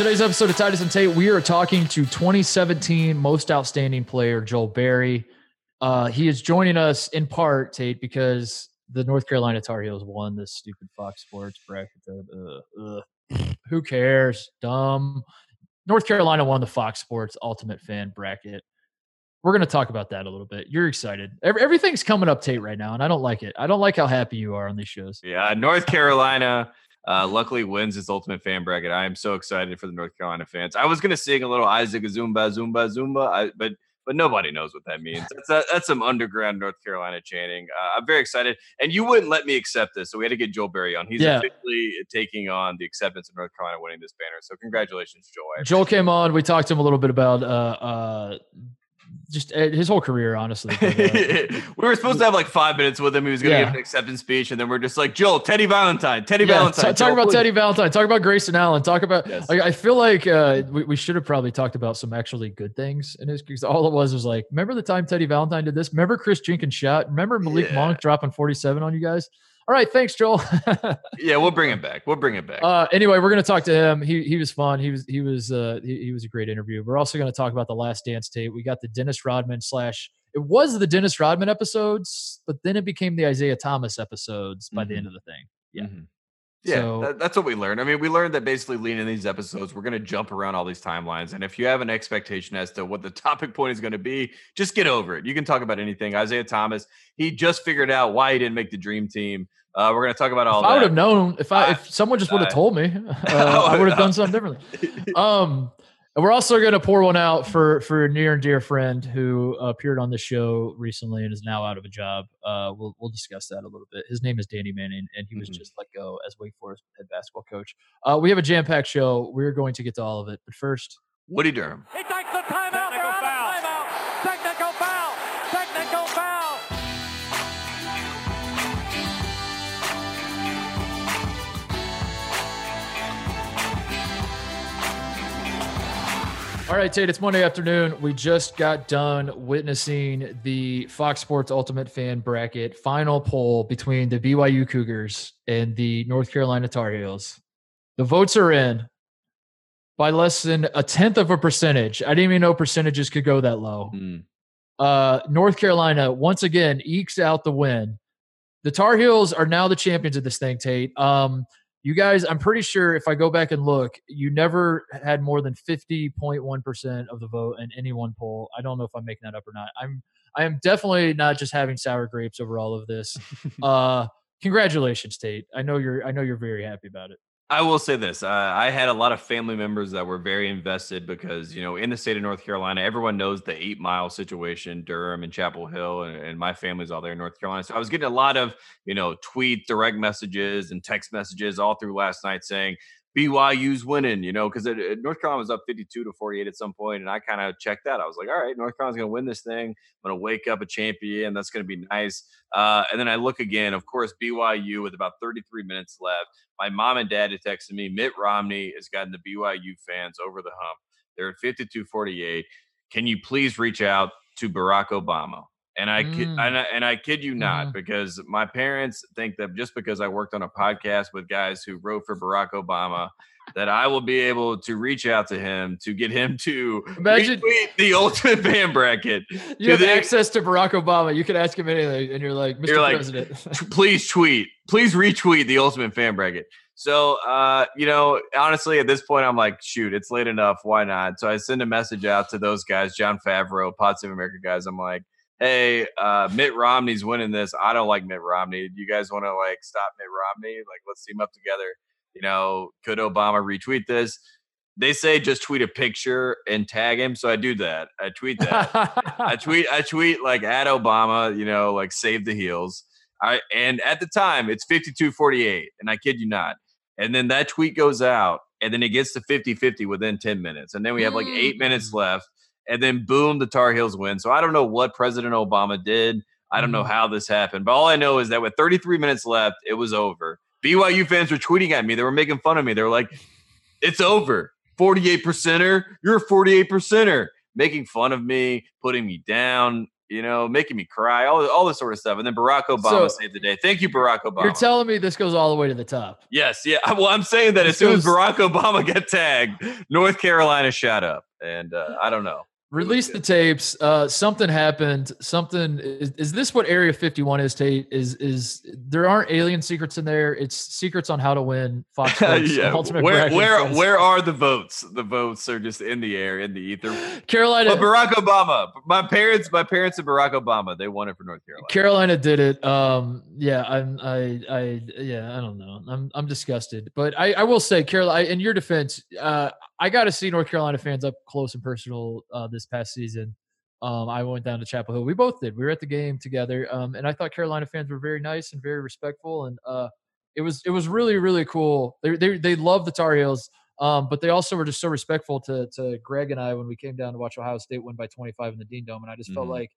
today's episode of Titus and Tate, we are talking to 2017 most outstanding player Joel Berry. Uh, he is joining us in part, Tate, because the North Carolina Tar Heels won this stupid Fox Sports bracket. Uh, who cares? Dumb. North Carolina won the Fox Sports Ultimate Fan bracket. We're going to talk about that a little bit. You're excited. Everything's coming up, Tate, right now, and I don't like it. I don't like how happy you are on these shows. Yeah, North Carolina uh, luckily wins his ultimate fan bracket. I am so excited for the North Carolina fans. I was gonna sing a little Isaac Zumba Zumba Zumba, I, but but nobody knows what that means. That's that's some underground North Carolina chanting. Uh, I'm very excited, and you wouldn't let me accept this, so we had to get Joel Berry on. He's yeah. officially taking on the acceptance of North Carolina winning this banner. So congratulations, Joel. Joel came on. We talked to him a little bit about uh, uh, just uh, his whole career, honestly. Uh, we were supposed to have like five minutes with him. He was going to yeah. give an acceptance speech, and then we're just like, Joel, Teddy Valentine, Teddy yeah, Valentine. T- talk about please. Teddy Valentine. Talk about Grayson Allen. Talk about. Yes. Like, I feel like uh, we, we should have probably talked about some actually good things in his. Because all it was was like, remember the time Teddy Valentine did this? Remember Kris Jenkins shot? Remember Malik yeah. Monk dropping forty seven on you guys? All right, thanks, Joel. yeah, we'll bring it back. We'll bring it back. Uh, anyway, we're gonna talk to him. He he was fun. He was he was uh, he, he was a great interview. We're also gonna talk about the Last Dance tape. We got the Dennis Rodman slash. It was the Dennis Rodman episodes, but then it became the Isaiah Thomas episodes by mm-hmm. the end of the thing. Yeah. Mm-hmm. Yeah, so, that, that's what we learned. I mean, we learned that basically leading these episodes, we're going to jump around all these timelines. And if you have an expectation as to what the topic point is going to be, just get over it. You can talk about anything. Isaiah Thomas, he just figured out why he didn't make the dream team. Uh, we're going to talk about all. If I would have known if I if someone just would have told me, uh, I would have done something differently. Um, and we're also going to pour one out for for a near and dear friend who appeared on the show recently and is now out of a job. Uh, we'll we'll discuss that a little bit. His name is Danny Manning, and he was mm-hmm. just let go as Wake Forest head basketball coach. Uh, we have a jam packed show. We're going to get to all of it, but first, Woody Durham. All right, Tate, it's Monday afternoon. We just got done witnessing the Fox Sports Ultimate Fan Bracket final poll between the BYU Cougars and the North Carolina Tar Heels. The votes are in by less than a tenth of a percentage. I didn't even know percentages could go that low. Mm. Uh, North Carolina, once again, ekes out the win. The Tar Heels are now the champions of this thing, Tate. Um, you guys, I'm pretty sure if I go back and look, you never had more than 50.1% of the vote in any one poll. I don't know if I'm making that up or not. I'm I am definitely not just having sour grapes over all of this. uh congratulations, Tate. I know you're I know you're very happy about it. I will say this: uh, I had a lot of family members that were very invested because you know in the state of North Carolina, everyone knows the eight mile situation, Durham and Chapel Hill, and, and, my family's all there in North Carolina. So I was getting a lot of you know tweet, direct messages, and text messages all through last night saying, BYU's winning, you know, because North Carolina was up 52 to 48 at some point, and I kind of checked that. I was like, all right, North Carolina's going to win this thing. I'm going to wake up a champion. That's going to be nice. Uh, and then I look again, of course, BYU with about 33 minutes left. My mom and dad had texted me, Mitt Romney has gotten the BYU fans over the hump. They're at 52 48. Can you please reach out to Barack Obama? And I, mm. and I and I kid you not, mm. because my parents think that just because I worked on a podcast with guys who wrote for Barack Obama, that I will be able to reach out to him to get him to Imagine, retweet the ultimate fan bracket. You have the, access to Barack Obama. You can ask him anything, and you're like, Mr. You're President. Like, please tweet, please retweet the ultimate fan bracket. So, uh, you know, honestly, at this point, I'm like, shoot, it's late enough. Why not? So I send a message out to those guys, Jon Favreau, Pod Save America guys. I'm like, hey, uh, Mitt Romney's winning this. I don't like Mitt Romney. Do you guys want to like stop Mitt Romney? Like, let's team up together. You know, could Obama retweet this? They say just tweet a picture and tag him. So I do that. I tweet that. I tweet, I tweet like at Obama, you know, like save the heels. I and at the time it's 52-48, and I kid you not. And then that tweet goes out, and then it gets to 50-50 within 10 minutes. And then we have like eight minutes mm. left and then boom, the Tar Heels win. So I don't know what President Obama did. I don't know mm-hmm. how this happened, but all I know is that with 33 minutes left, it was over. BYU fans were tweeting at me. They were making fun of me. They were like, "It's over. 48 percenter. You're a 48 percenter." Making fun of me, putting me down. you know, making me cry, all all this sort of stuff. And then Barack Obama So- saved the day. Thank you, Barack Obama. You're telling me this goes all the way to the top. yes, yeah. Well, I'm saying that as This soon as Barack Obama got tagged, North Carolina shot up, and uh, I don't know. Release the tapes. Uh, something happened. Something is, is this what Area 51 is, Tate? Is is there aren't alien secrets in there? It's secrets on how to win Fox Sports yeah. Ultimate Where where where are the votes? The votes are just in the air, in the ether. Carolina But Barack Obama, my parents, my parents and Barack Obama, they won it for North Carolina. Carolina did it. Um, yeah, I'm, I, I, yeah, I don't know. I'm, I'm disgusted. But I, I will say, Carolina, in your defense, uh, I got to see North Carolina fans up close and personal uh, this past season. Um, I went down to Chapel Hill. We both did. We were at the game together, um, and I thought Carolina fans were very nice and very respectful, and uh, it was it was really really cool. They they they love the Tar Heels. Um, but they also were just so respectful to to Greg and I when we came down to watch Ohio State win by 25 in the Dean Dome, and I just felt Mhm. like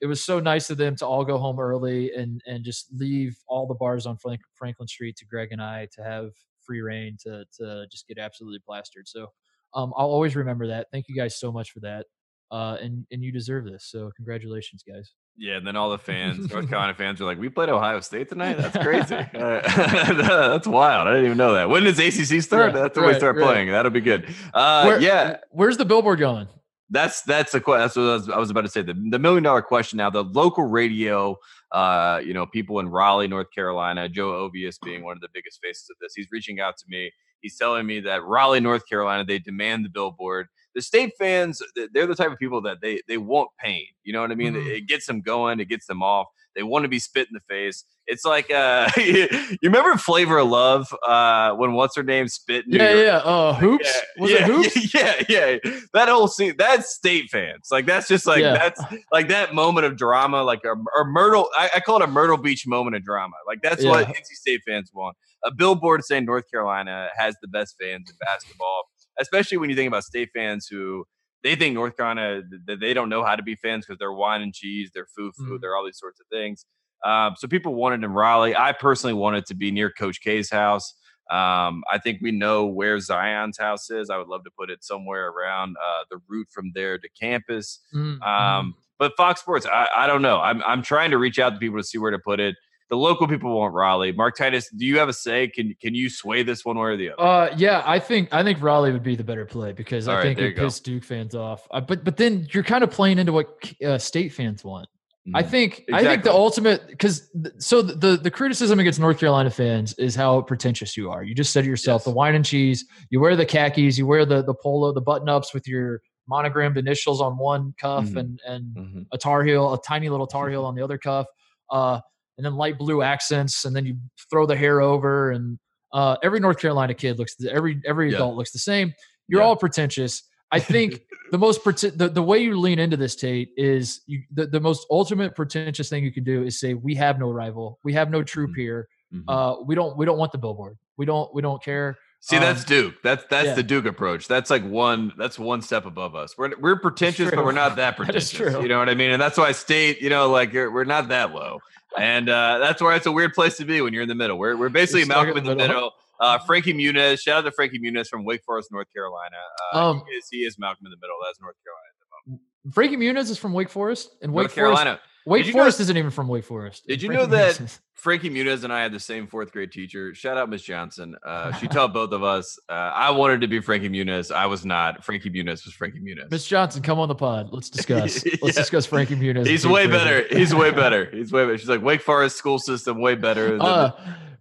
it was so nice of them to all go home early and and just leave all the bars on Franklin Street to Greg and I to have free reign to to just get absolutely plastered. So um, I'll always remember that. Thank you guys so much for that. Uh, and and you deserve this. So congratulations, guys. Yeah, and then all the fans, North Carolina fans, are like, "We played Ohio State tonight. That's crazy. Uh, that's wild. I didn't even know that. When does ACC start? Yeah, that's when we start right. playing. That'll be good. Uh, Where- yeah, Where's the billboard going? That's that's the question. that's what I was, I was about to say. The, the million dollar question now. The local radio, uh, you know, people in Raleigh, North Carolina, Joe Ovies being one of the biggest faces of this. He's reaching out to me. He's telling me that Raleigh, North Carolina, they demand the billboard. The state fans, they're the type of people that they they want pain. You know what I mean? Mhm. It gets them going. It gets them off. They want to be spit in the face. It's like uh, you remember Flavor of Love uh, when what's her name spit? Yeah, York? yeah. Uh, hoops. Yeah, Was yeah, it hoops? Yeah, yeah, yeah. That whole scene, that's state fans. Like that's just like Yeah. that's like that moment of drama, like a, a Myrtle. I, I call it a Myrtle Beach moment of drama. Like that's what. NC State fans want. A billboard saying North Carolina has the best fans in basketball, especially when you think about state fans who they think North Carolina that they don't know how to be fans because they're wine and cheese, they're foo foo, Mhm. they're all these sorts of things. Um, so people wanted in Raleigh. I personally wanted to be near Coach K's house. Um, I think we know where Zion's house is. I would love to put it somewhere around uh, the route from there to campus. Mm, mm. Um, but Fox Sports, I, I don't know. I'm I'm trying to reach out to people to see where to put it. The local people want Raleigh. Mark Titus, do you have a say? Can can you sway this one way or the other? Uh, yeah, I think I think Raleigh would be the better play because All I right, think it pissed Duke fans off. Uh, but but then you're kind of playing into what uh, state fans want. I Mhm. think I think the ultimate because so the, the the criticism against North Carolina fans is how pretentious you are. You just said yourself, Yes. the wine and cheese. You wear the khakis, you wear the the polo, the button ups with your monogrammed initials on one cuff Mhm. and and Mhm. a Tar Heel, a tiny little Tar Heel on the other cuff, uh, and then light blue accents, and then you throw the hair over, and uh, every North Carolina kid looks every every Yeah. adult looks the same. You're Yeah. all pretentious. I think the most the, the way you lean into this Tate is you, the, the most ultimate pretentious thing you can do is say we have no rival, we have no true Mhm. peer, Mhm. uh, we don't we don't want the billboard, we don't we don't care. See, that's um, Duke. That's that's yeah. the Duke approach. That's like one. That's one step above us. We're we're pretentious, but we're not that That pretentious. true. You know what I mean? And that's why I state. You know, like you're, we're not that low. And uh, that's why it's a weird place to be when you're in the middle. We're we're basically stuck Malcolm in the middle. Uh, Frankie Muniz. Shout out to Frankie Muniz from Wake Forest, North Carolina. Uh, Um, he, is, he is Malcolm in the middle. That's North Carolina. Frankie Muniz is from Wake Forest, and Wake North Forest Carolina. Wake you know- isn't even from Wake Forest. Did you Frankie know that- Muniz Frankie Muniz and I had the same fourth grade teacher. Shout out Miss Johnson. Uh, she taught both of us. Uh, I wanted to be Frankie Muniz. I was not. Frankie Muniz was Frankie Muniz. Miss Johnson, come on the pod. Let's discuss. Let's Yeah. discuss Frankie Muniz. He's way better. He's way better. He's way better. She's like Wake Forest school system way better. Than Uh,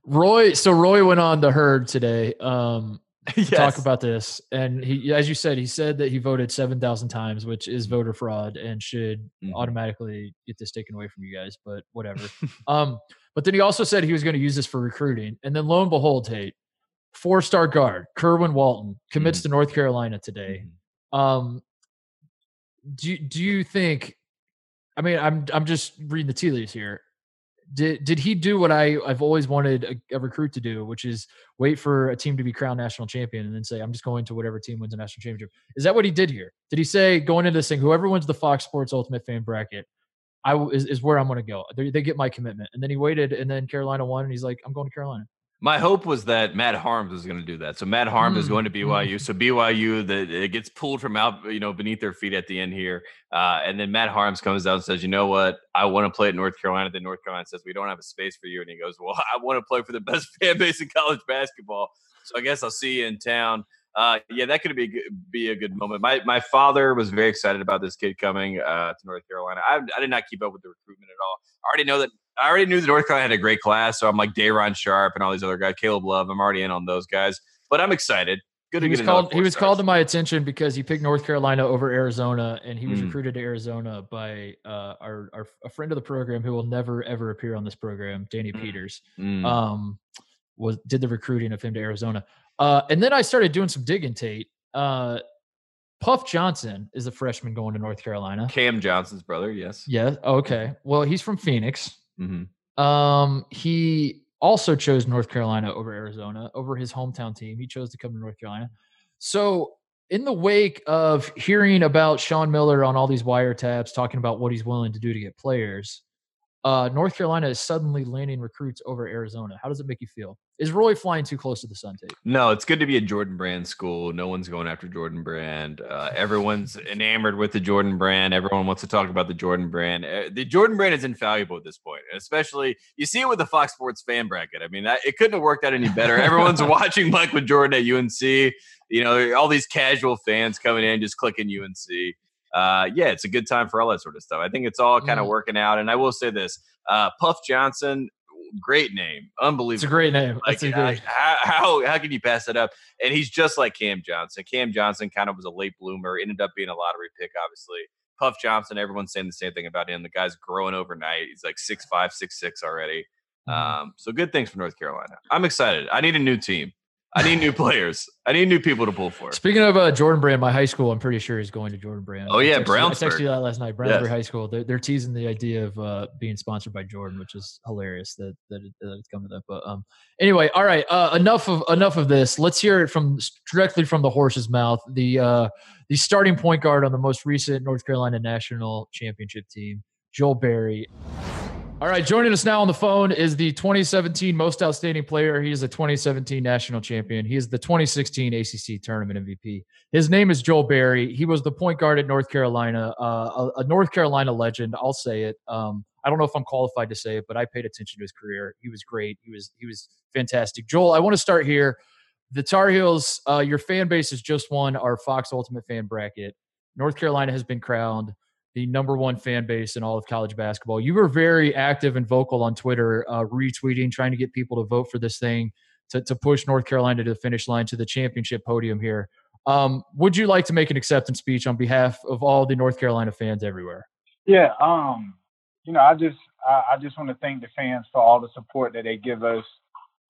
Roy. So Roy went on the herd today. Um, to talk about this, and he, as you said, he said that he voted seven thousand times, which is voter fraud and should Mhm. automatically get this taken away from you guys. But whatever. um, but then he also said he was going to use this for recruiting, and then lo and behold, Tate, four-star guard Kerwin Walton commits Mm-hmm. to North Carolina today. Um, do you- do you think? I mean, I'm I'm just reading the tea leaves here. Did did he do what I I've always wanted a, a recruit to do, which is wait for a team to be crowned national champion and then say I'm just going to whatever team wins a national championship? Is that what he did here? Did he say going into this thing, whoever wins the Fox Sports Ultimate Fan bracket, I is, is where I'm going to go. They, they get my commitment, and then he waited, and then Carolina won, and he's like, I'm going to Carolina. My hope was that Matt Haarms was going to do that. So Matt Haarms mm, is going to BYU. Mm. So BYU, that it gets pulled from out, you know, beneath their feet at the end here. Uh, and then Matt Haarms comes out and says, "You know what? I want to play at North Carolina." Then North Carolina says, "We don't have a space for you." And he goes, "Well, I want to play for the best fan base in college basketball." So I guess I'll see you in town. Uh, yeah, that could be be a good moment. My my father was very excited about this kid coming uh, to North Carolina. I, I did not keep up with the recruitment at all. I already know that I already knew that North Carolina had a great class, so I'm like Day'Ron Sharpe and all these other guys, Caleb Love. I'm already in on those guys, but I'm excited. Good he was called. He was called to my attention because he picked North Carolina over Arizona, and he was mm. recruited to Arizona by uh, our, our a friend of the program who will never ever appear on this program, Danny mm. Peters. Mm. Um, was did the recruiting of him to Arizona, uh, and then I started doing some digging. Tate, uh, Puff Johnson is a freshman going to North Carolina. Cam Johnson's brother, yes. Yeah. Okay. Well, he's from Phoenix. Mm-hmm. Um, he also chose North Carolina over Arizona, over his hometown team. He chose to come to North Carolina. So, in the wake of hearing about Sean Miller on all these wiretaps, talking about what he's willing to do to get players, uh, North Carolina is suddenly landing recruits over Arizona. How does it make you feel? Is Roy flying too close to the sun Tate? No, it's good to be a Jordan Brand school. No one's going after Jordan Brand. Uh, everyone's enamored with the Jordan Brand. Everyone wants to talk about the Jordan Brand. Uh, the Jordan Brand is infallible at this point, especially you see it with the Fox Sports fan bracket. I mean, that, it couldn't have worked out any better. Everyone's watching Mike with Jordan at UNC. You know, all these casual fans coming in just clicking UNC uh, yeah, it's a good time for all that sort of stuff. I think it's all kind of mm. working out. And I will say this uh, Puff Johnson, great name, unbelievable. It's a great name. Like, a great. How, how, how can you pass it up? And he's just like Cam Johnson. Cam Johnson kind of was a late bloomer, ended up being a lottery pick, obviously. Puff Johnson, everyone's saying the same thing about him. The guy's growing overnight. He's like six five, six six already. Mm-hmm. Um, so good things for North Carolina. I'm excited. I need a new team. I need new players. I need new people to pull for. Speaking of uh, Jordan Brand, my high school, I'm pretty sure is going to Jordan Brand. Oh yeah, Brown. I texted you that last night. Brownsburg yes. High School. They're, they're, teasing the idea of uh, being sponsored by Jordan, which is hilarious that that, it, that it's coming up. But um, anyway, all right. Uh, enough of enough of this. Let's hear it from directly from the horse's mouth. The uh, the starting point guard on the most recent North Carolina national championship team, Joel Berry. All right, joining us now on the phone is the 2017 Most Outstanding Player. He is a 2017 National Champion. He is the 2016 ACC Tournament MVP. His name is Joel Berry. He was the point guard at North Carolina, uh, a, North Carolina legend. I'll say it. Um, I don't know if I'm qualified to say it, but I paid attention to his career. He was great. He was he was fantastic. Joel, I want to start here. The Tar Heels, uh, your fan base has just won our Fox Ultimate Fan bracket. North Carolina has been crowned the number one fan base in all of college basketball. You were very active and vocal on Twitter, uh, retweeting, trying to get people to vote for this thing to, to push North Carolina to the finish line to the championship podium here. Um, would you like to make an acceptance speech on behalf of all the North Carolina fans everywhere? Yeah, um, you know, I just I, I, just want to thank the fans for all the support that they give us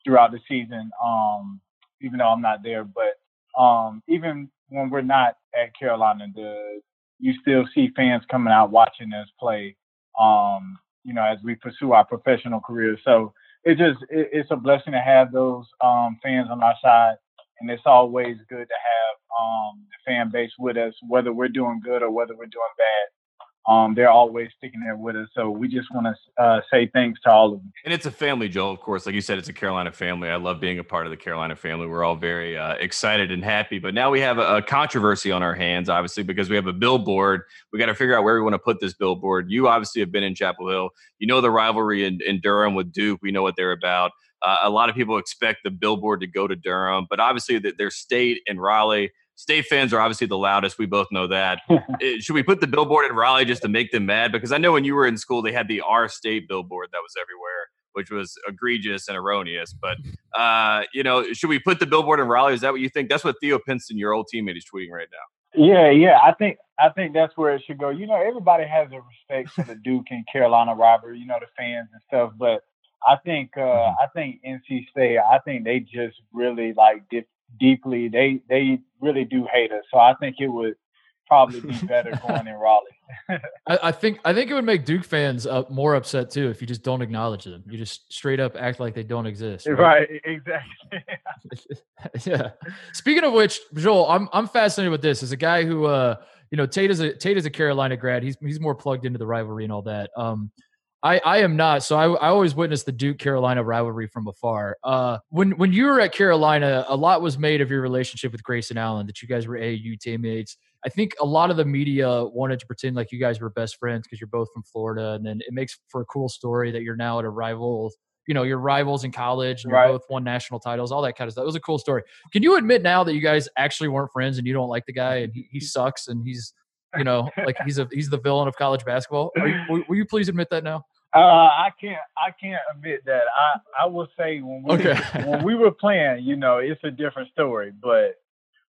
throughout the season. Um, even though I'm not there, but um, even when we're not at Carolina, the you still see fans coming out watching us play. Um, you know, as we pursue our professional careers. So it just it, it's a blessing to have those um, fans on our side, and it's always good to have um, the fan base with us, whether we're doing good or whether we're doing bad um, they're always sticking there with us. So we just want to uh, say thanks to all of them. And it's a family, Joel. Of course, like you said, it's a Carolina family. I love being a part of the Carolina family. We're all very uh, excited and happy. But now we have a, controversy on our hands, obviously, because we have a billboard. We got to figure out where we want to put this billboard. You obviously have been in Chapel Hill. You know the rivalry in, in Durham with Duke. We know what they're about. Uh, a lot of people expect the billboard to go to Durham, but obviously, their state in Raleigh State fans are obviously the loudest. We both know that. Eh, should we put the billboard in Raleigh just to make them mad? Because I know when you were in school, they had the R State billboard that was everywhere, which was egregious and erroneous. But uh, you know, should we put the billboard in Raleigh? Is that what you think? That's what Theo Pinson, your old teammate, is tweeting right now. Yeah, yeah. I think I think that's where it should go. You know, everybody has a respect for the Duke and Carolina rivalry. You know, the fans and stuff, but. I think uh, mm-hmm. I think NC State. I think they just really like dip, deeply. They they really do hate us. So I think it would probably be better going in Raleigh. I, I, think I think it would make Duke fans uh, more upset too if you just don't acknowledge them. You just straight up act like they don't exist. Right, right exactly. yeah. Speaking of which, Joel, I'm I'm fascinated with this. As a guy who uh you know Tate is a Tate is a Carolina grad. He's he's more plugged into the rivalry and all that. Um I, I am not. So I, I always witnessed the Duke Carolina rivalry from afar. Uh, when when you were at Carolina, a lot was made of your relationship with Grayson Allen, that you guys were AAU teammates. I think a lot of the media wanted to pretend like you guys were best friends because you're both from Florida, and then it makes for a cool story that you're now at a rival. You know, your rivals in college, and Right. you both won national titles, all that kind of stuff. It was a cool story. Can you admit now that you guys actually weren't friends and you don't like the guy and he, he sucks and he's, you know, like he's a he's the villain of college basketball? Are you, will, will you please admit that now? Uh, I can't. I can't admit that. I I will say when we Okay. when we were playing, you know, it's a different story. But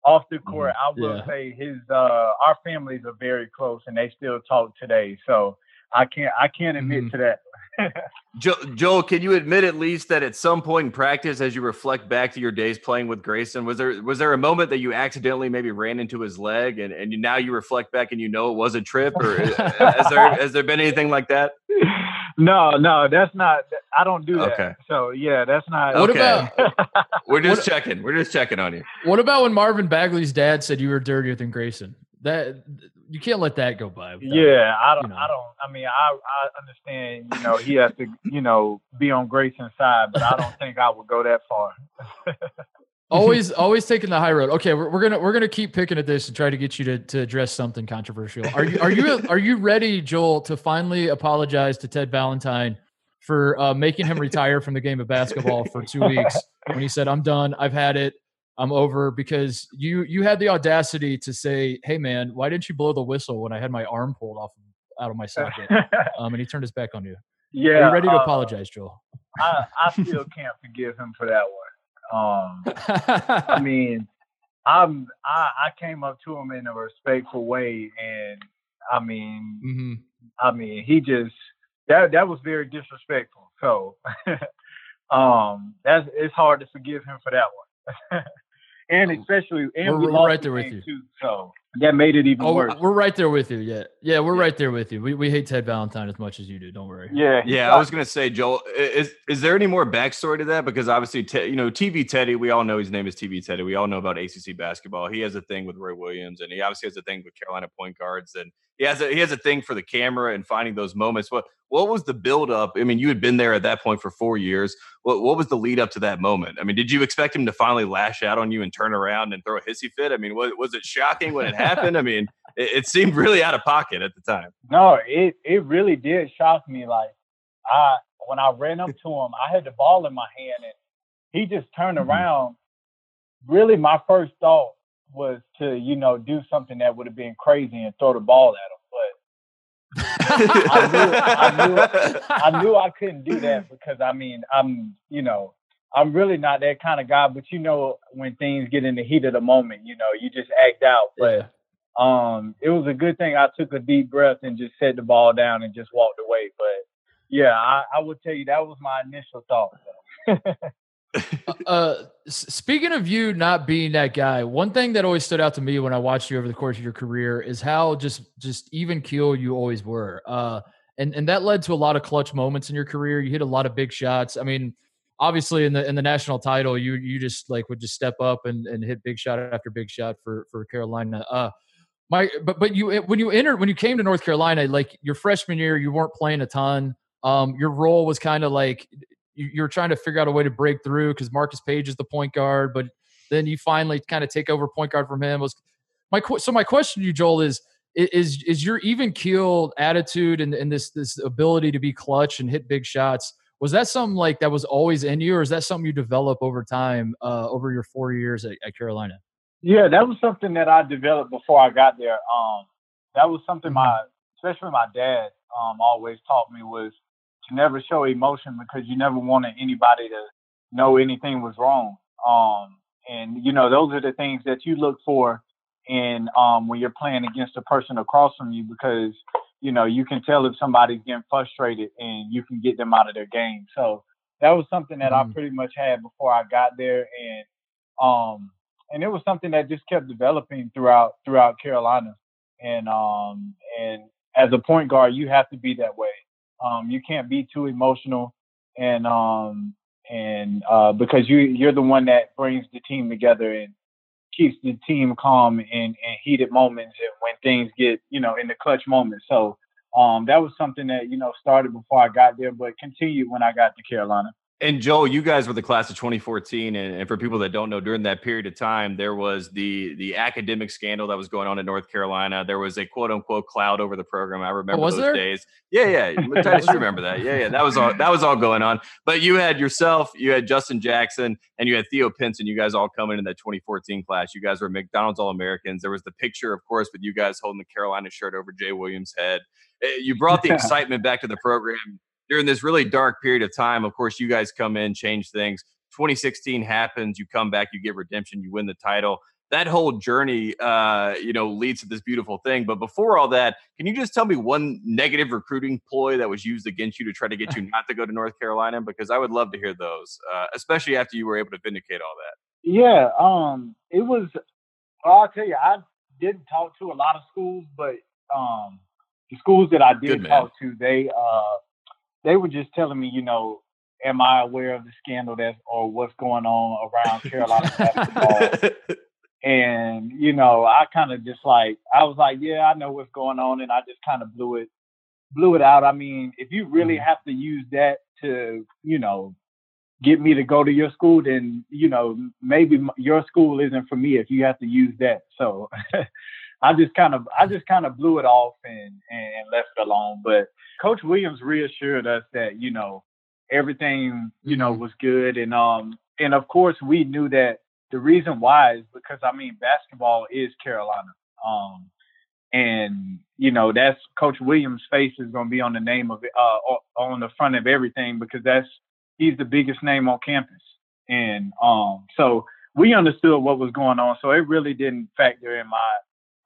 off the court, I will Mm-hmm. Yeah. say his uh our families are very close, and they still talk today. So I can't. I can't admit Mhm. to that. Jo- Joel, can you admit at least that at some point in practice, as you reflect back to your days playing with Grayson, was there was there a moment that you accidentally maybe ran into his leg, and, and you, now you reflect back and you know it was a trip, or uh, has there has there been anything like that? no, no, that's not. I don't do that. Okay. So yeah, that's not. What Okay. about We're just What- checking. We're just checking on you. what about when Marvin Bagley's dad said you were dirtier than Grayson? That you can't let that go by. without- Yeah, I don't. you know. I don't. I mean, I I understand. You know, he has to. You know, be on Grayson's side, but I don't think I would go that far. always always taking the high road. Okay, we're, we're gonna we're gonna keep picking at this and try to get you to, to address something controversial. Are you are you are you ready, Joel, to finally apologize to Ted Valentine for uh, making him retire from the game of basketball for two weeks when he said, "I'm done. I've had it. I'm over." Because you you had the audacity to say, "Hey, man, why didn't you blow the whistle when I had my arm pulled off out of my socket?" Um, and he turned his back on you. yeah. Are you ready to uh, apologize, Joel? I I still can't forgive him for that one. Um, I mean, I'm I I came up to him in a respectful way, and I mean, hmm I mean, he just that that was very disrespectful. So, um, that's it's hard to forgive him for that one. And oh. especially, and We're- we we're lost right the there with you. Too, so that made it even Oh, worse. we're right there with you. Yeah, yeah, we're right there with you. We we hate Ted Valentine as much as you do. Don't worry. Yeah, Yeah, I was gonna say, Joel, is is there any more backstory to that? Because obviously, Te- you know, TV Teddy, we all know his name is TV Teddy. We all know about ACC basketball. He has a thing with Roy Williams, and he obviously has a thing with Carolina point guards, and he has a he has a thing for the camera and finding those moments. What what was the build up? I mean, you had been there at that point for four years. What what was the lead up to that moment? I mean, did you expect him to finally lash out on you and turn around and throw a hissy fit? I mean, was was it shocking when it happened? I mean, it, it seemed really out of pocket at the time. No, it it really did shock me. Like I when I ran up to him, I had the ball in my hand and he just turned Mhm. around. Really my first thought was to, you know, do something that would have been crazy and throw the ball at him. I knew- I knew I knew I couldn't do that because I mean I'm you know, I'm really not that kind of guy, but you know when things get in the heat of the moment, you know, you just act out. But Yeah. um, it was a good thing I took a deep breath and just set the ball down and just walked away. But yeah, I, I would tell you that was my initial thought. Uh, speaking of you not being that guy, one thing that always stood out to me when I watched you over the course of your career is how just just even keel you always were. Uh, and and that led to a lot of clutch moments in your career. You hit a lot of big shots. I mean, obviously in the in the national title, you you just like would just step up and, and hit big shot after big shot for for Carolina. Uh, my but but you when you entered when you came to North Carolina, like your freshman year, you weren't playing a ton. Um, your role was kind of like you're trying to figure out a way to break through because Marcus Paige is the point guard, but then you finally kind of take over point guard from him. Was my so my question to you, Joel, is is is your even keeled attitude and, and this this ability to be clutch and hit big shots? Was that something like that was always in you, or is that something you develop over time uh, over your four years at, at Carolina? Yeah, that was something that I developed before I got there. Um, that was something my, especially my dad, um, always taught me was to never show emotion because you never wanted anybody to know anything was wrong. Um, and you know, those are the things that you look for in um, when you're playing against a person across from you because you know you can tell if somebody's getting frustrated and you can get them out of their game. So that was something that Mhm. I pretty much had before I got there, and um, and it was something that just kept developing throughout throughout Carolina. And um, and as a point guard, you have to be that way. Um, you can't be too emotional, and um, and uh, because you you're the one that brings the team together and keeps the team calm in, in heated moments and when things get you know in the clutch moments. So um, that was something that you know started before I got there, but continued when I got to Carolina. And Joel, you guys were the class of 2014, and, and, for people that don't know, during that period of time, there was the the academic scandal that was going on in North Carolina. There was a quote unquote cloud over the program. I remember oh, those there? days. Yeah, yeah, Titus, you remember that? Yeah, yeah, that was all that was all going on. But you had yourself, you had Justin Jackson, and you had Theo Pinson. You guys all coming in that 2014 class. You guys were McDonald's All Americans. There was the picture, of course, with you guys holding the Carolina shirt over Jay Williams' head. Eh, you brought the excitement back to the program during this really dark period of time. Of course, you guys come in, change things. 2016 happens, you come back, you get redemption, you win the title. That whole journey, uh, you know, leads to this beautiful thing. But before all that, can you just tell me one negative recruiting ploy that was used against you to try to get you not to go to North Carolina? Because I would love to hear those, uh, especially after you were able to vindicate all that. Yeah, um, it was. Well, I'll tell you, I didn't talk to a lot of schools, but um, the schools that I did talk to, they uh, they were just telling me, you know, am I aware of the scandal that's or what's going on around Carolina basketball? and you know, I kind of just like I was like, yeah, I know what's going on, and I just kind of blew it, blew it out. I mean, if you really mm-hmm. have to use that to, you know, get me to go to your school, then you know maybe your school isn't for me if you have to use that. So I just kind of I just kind of blew it off and and left it alone. But Coach Williams reassured us that you know everything you know mm-hmm. was good, and um and of course we knew that the reason why is because I mean basketball is Carolina, um and you know that's Coach Williams' face is going to be on the name of it, uh on the front of everything because that's he's the biggest name on campus, and um so we understood what was going on, so it really didn't factor in my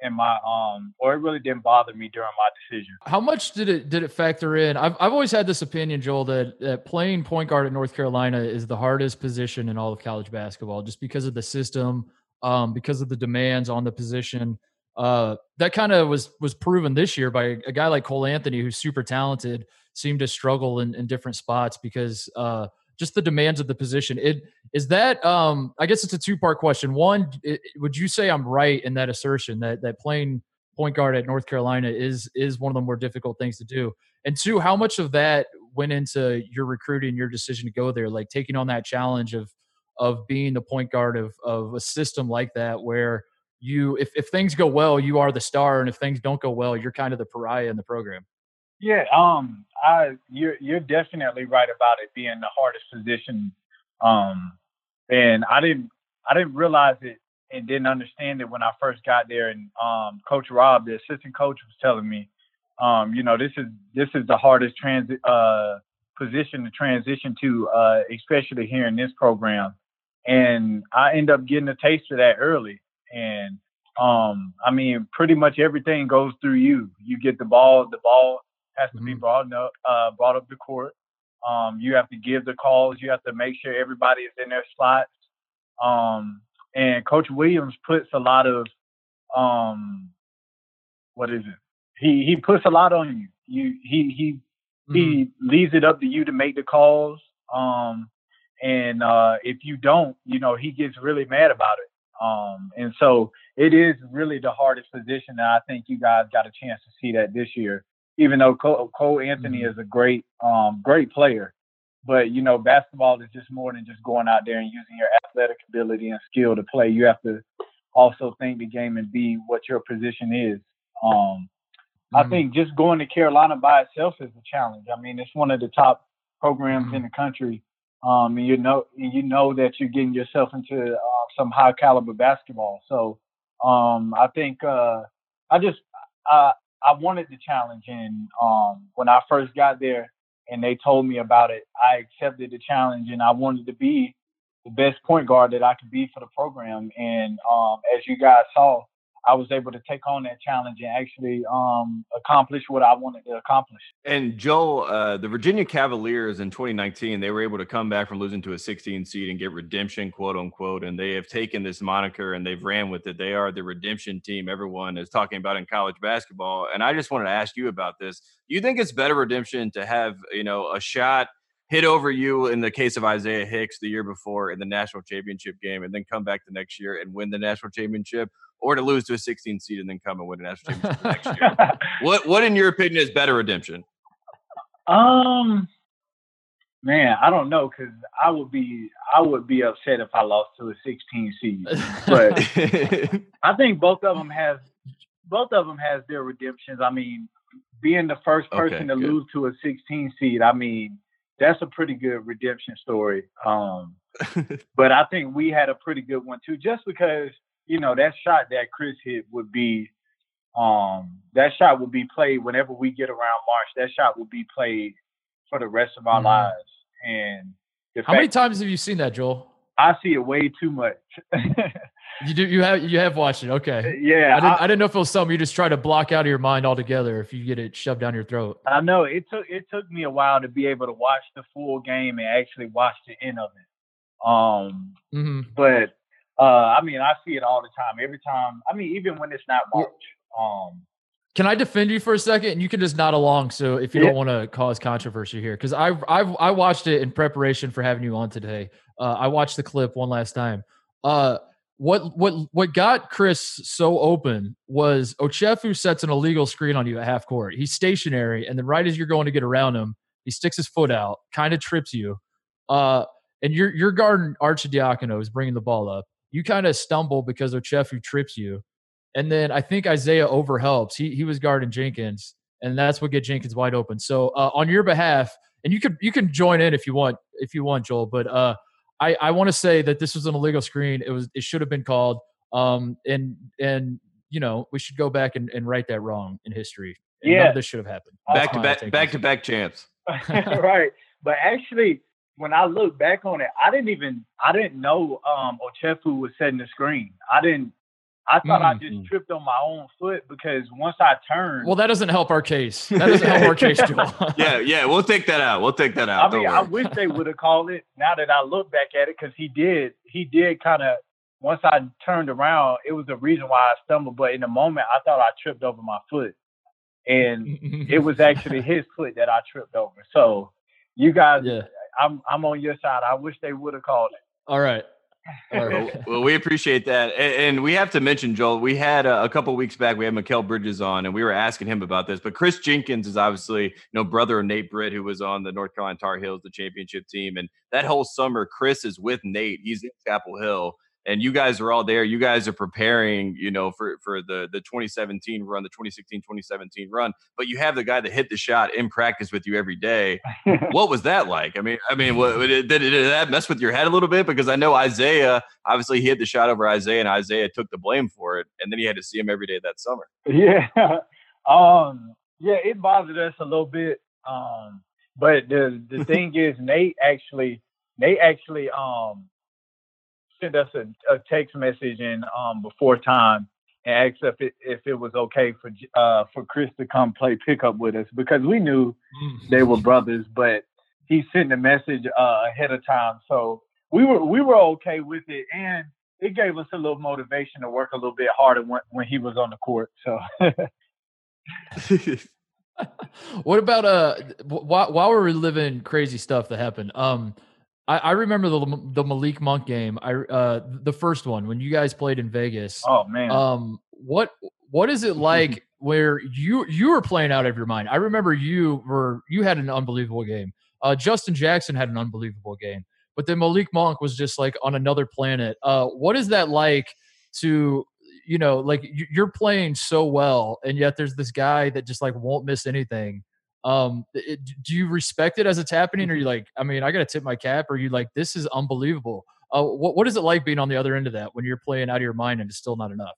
in my um or it really didn't bother me during my decision. How much did it did it factor in? I've I've always had this opinion, Joel, that, that playing point guard at North Carolina is the hardest position in all of college basketball, just because of the system, um, because of the demands on the position. Uh, that kind of was was proven this year by a guy like Cole Anthony, who's super talented, seemed to struggle in, in different spots because uh, just the demands of the position. It is that. Um, I guess it's a two part question. One, it, would you say I'm right in that assertion that that playing point guard at North Carolina is is one of the more difficult things to do? And two, how much of that went into your recruiting, your decision to go there, like taking on that challenge of of being the point guard of of a system like that where you if, if things go well you are the star and if things don't go well you're kind of the pariah in the program yeah, um, I you're you're definitely right about it being the hardest position. Um, and I didn't I didn't realize it and didn't understand it when I first got there. And um, Coach Rob, the assistant coach, was telling me, um, you know, this is this is the hardest transit uh, position to transition to, uh, especially here in this program. And I end up getting a taste of that early. And um, I mean, pretty much everything goes through you. You get the ball, the ball has to mm-hmm. be brought up, uh, brought up to court. Um, you have to give the calls. You have to make sure everybody is in their slots. Um, and Coach Williams puts a lot of, um, what is it? He he puts a lot on you. You he he mm-hmm. he leaves it up to you to make the calls. Um, and uh, if you don't, you know, he gets really mad about it. Um, and so it is really the hardest position, and I think you guys got a chance to see that this year even though Cole, Cole Anthony mm-hmm. is a great, um, great player, but you know, basketball is just more than just going out there and using your athletic ability and skill to play. You have to also think the game and be what your position is. Um, mm-hmm. I think just going to Carolina by itself is a challenge. I mean, it's one of the top programs mm-hmm. in the country, um, and you know, and you know that you're getting yourself into uh, some high caliber basketball. So um, I think uh, I just I, I wanted the challenge, and um, when I first got there, and they told me about it, I accepted the challenge, and I wanted to be the best point guard that I could be for the program. And um, as you guys saw, I was able to take on that challenge and actually um, accomplish what I wanted to accomplish. And Joel, uh, the Virginia Cavaliers in 2019, they were able to come back from losing to a 16 seed and get redemption, quote unquote. And they have taken this moniker and they've ran with it. They are the redemption team everyone is talking about in college basketball. And I just wanted to ask you about this. You think it's better redemption to have, you know, a shot hit over you in the case of Isaiah Hicks the year before in the national championship game and then come back the next year and win the national championship? Or to lose to a 16 seed and then come and win a national championship next year. What what in your opinion is better redemption? Um, man, I don't know because I would be I would be upset if I lost to a 16 seed. But I think both of them have both of them has their redemptions. I mean, being the first person Okay, to good. lose to a 16 seed, I mean, that's a pretty good redemption story. Um, but I think we had a pretty good one too, just because you know that shot that Kris hit would be, um, that shot would be played whenever we get around March. That shot would be played for the rest of our Mhm. lives. And How many times have you seen that, Joel? I see it way too much. You do. You have. You have watched it. Okay. yeah, I didn't, I, I didn't know if it was something you just try to block out of your mind altogether if you get it shoved down your throat. I know it took it took me a while to be able to watch the full game and actually watch the end of it. Um, hmm but uh, I mean, I see it all the time. Every time, I mean, even when it's not March. Um, Can I defend you for a second? And you can just nod along. So if you Yeah. don't want to cause controversy here, because I've I've I watched it in preparation for having you on today. Uh, I watched the clip one last time. Uh, what what what got Kris so open was Ochefu sets an illegal screen on you at half court. He's stationary, and then right as you're going to get around him, he sticks his foot out, kind of trips you. Uh, and your your guard Arcidiacono is bringing the ball up. You kind of stumble because Ochefu trips you. And then I think Isaiah overhelps. He he was guarding Jenkins, and that's what get Jenkins wide open. So uh, on your behalf, and you could you can join in if you want if you want, Joel. But uh, I I want to say that this was an illegal screen. It was it should have been called. Um, and and you know we should go back and, and right that wrong in history. And none Yeah. of this should have happened. back to back back to back champs. right. But actually, when I look back on it, I didn't even I didn't know um Ochefu was setting the screen. I didn't. I thought I Mm. just tripped on my own foot because once I turned, Well, that doesn't help our case. That doesn't help our case, Joel. Yeah, yeah, we'll take that out. We'll take that out. I mean, Don't I worry. wish they would have called it. Now that I look back at it, because he did, he did kind of. Once I turned around, it was the reason why I stumbled. But in the moment, I thought I tripped over my foot, and it was actually his foot that I tripped over. So, you guys, yeah. I'm I'm on your side. I wish they would have called it. All right. All right. well, well, we appreciate that, and, and we have to mention Joel. We had uh, a couple weeks back, we had Mikal Bridges on, and we were asking him about this. But Kris Jenkins is obviously, you know, brother of Nate Britt, who was on the North Carolina Tar Heels, the championship team, and that whole summer, Kris is with Nate. He's in Chapel Hill, and you guys are all there. You guys are preparing, you know, for for the the 2017 run, the 2016-2017 run. But you have the guy that hit the shot in practice with you every day. what was that like? I mean, I mean, what, did, did, did that mess with your head a little bit? Because I know Isaiah, obviously, he hit the shot over Isaiah, and Isaiah took the blame for it, and then he had to see him every day that summer. yeah, um, yeah, it bothered us a little bit. Um, but the the thing is, Nate actually, Nate actually, um, sent us a, a text message in um before time and asked if it if it was okay for uh for Kris to come play pickup with us because we knew they were brothers, but he sent a message uh, ahead of time, so we were we were okay with it, and it gave us a little motivation to work a little bit harder when when he was on the court. So what about uh wh- while, while we're reliving crazy stuff that happened um I, I remember the the Malik Monk game. I uh the first one when you guys played in Vegas. Oh man, um what what is it like where you you were playing out of your mind? I remember you were you had an unbelievable game. Uh Justin Jackson had an unbelievable game but then Malik Monk was just like on another planet. Uh what is that like to you know like you- you're playing so well and yet there's this guy that just like won't miss anything um it, do you respect it as it's happening? Or you like i mean i gotta tip my cap or you like this is unbelievable. Uh what, what is it like being on the other end of that when you're playing out of your mind and it's still not enough?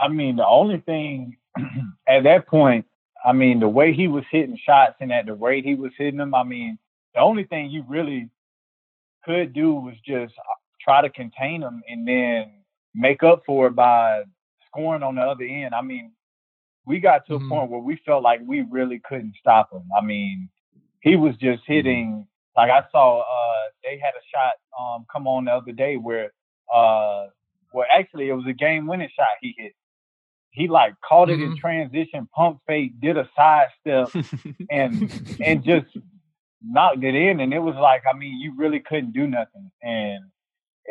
I mean the only thing at that point, I mean the way he was hitting shots and at the rate he was hitting them, I mean the only thing you really could do was just uh, try to contain them and then make up for it by scoring on the other end. I mean, we got to Mhm. a point where we felt like we really couldn't stop him. I mean, he was just hitting like I saw uh they had a shot um come on the other day where uh well actually it was a game winning shot he hit. He like caught it in Mhm. transition, pump fake, did a side step and and just knocked it in and it was like I mean you really couldn't do nothing and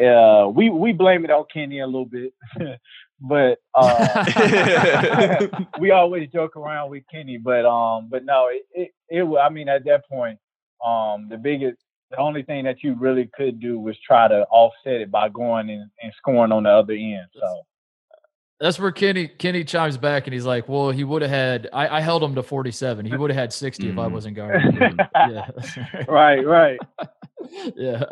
uh we we blame it on Kenny a little bit but uh, we always joke around with Kenny. But um, but no, it, it it I mean at that point, um, the biggest the only thing that you really could do was try to offset it by going and, and scoring on the other end. So that's where Kenny Kenny chimes back and he's like, "Well, he would have had. I, I, held him to 47. He would have had 60 mm-hmm. if I mm-hmm. wasn't guarding." Him. yeah, right, right. yeah,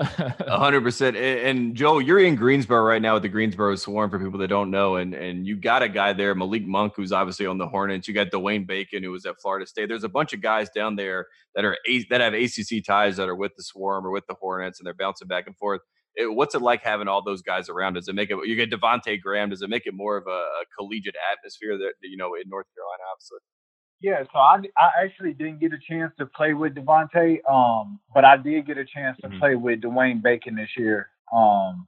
hundred percent. And Joe, you're in Greensboro right now with the Greensboro Swarm. For people that don't know, and and you got a guy there, Malik Monk, who's obviously on the Hornets. You got Dwayne Bacon, who was at Florida State. There's a bunch of guys down there that are that have ACC ties that are with the Swarm or with the Hornets, and they're bouncing back and forth it, what's it like having all those guys around? Does it make it? You get Devonte Graham. Does it make it more of a, a collegiate atmosphere that you know in North Carolina? Obviously. Yeah, so I, I actually didn't get a chance to play with Devonte, um, but I did get a chance to mm-hmm. play with Dwayne Bacon this year. Um,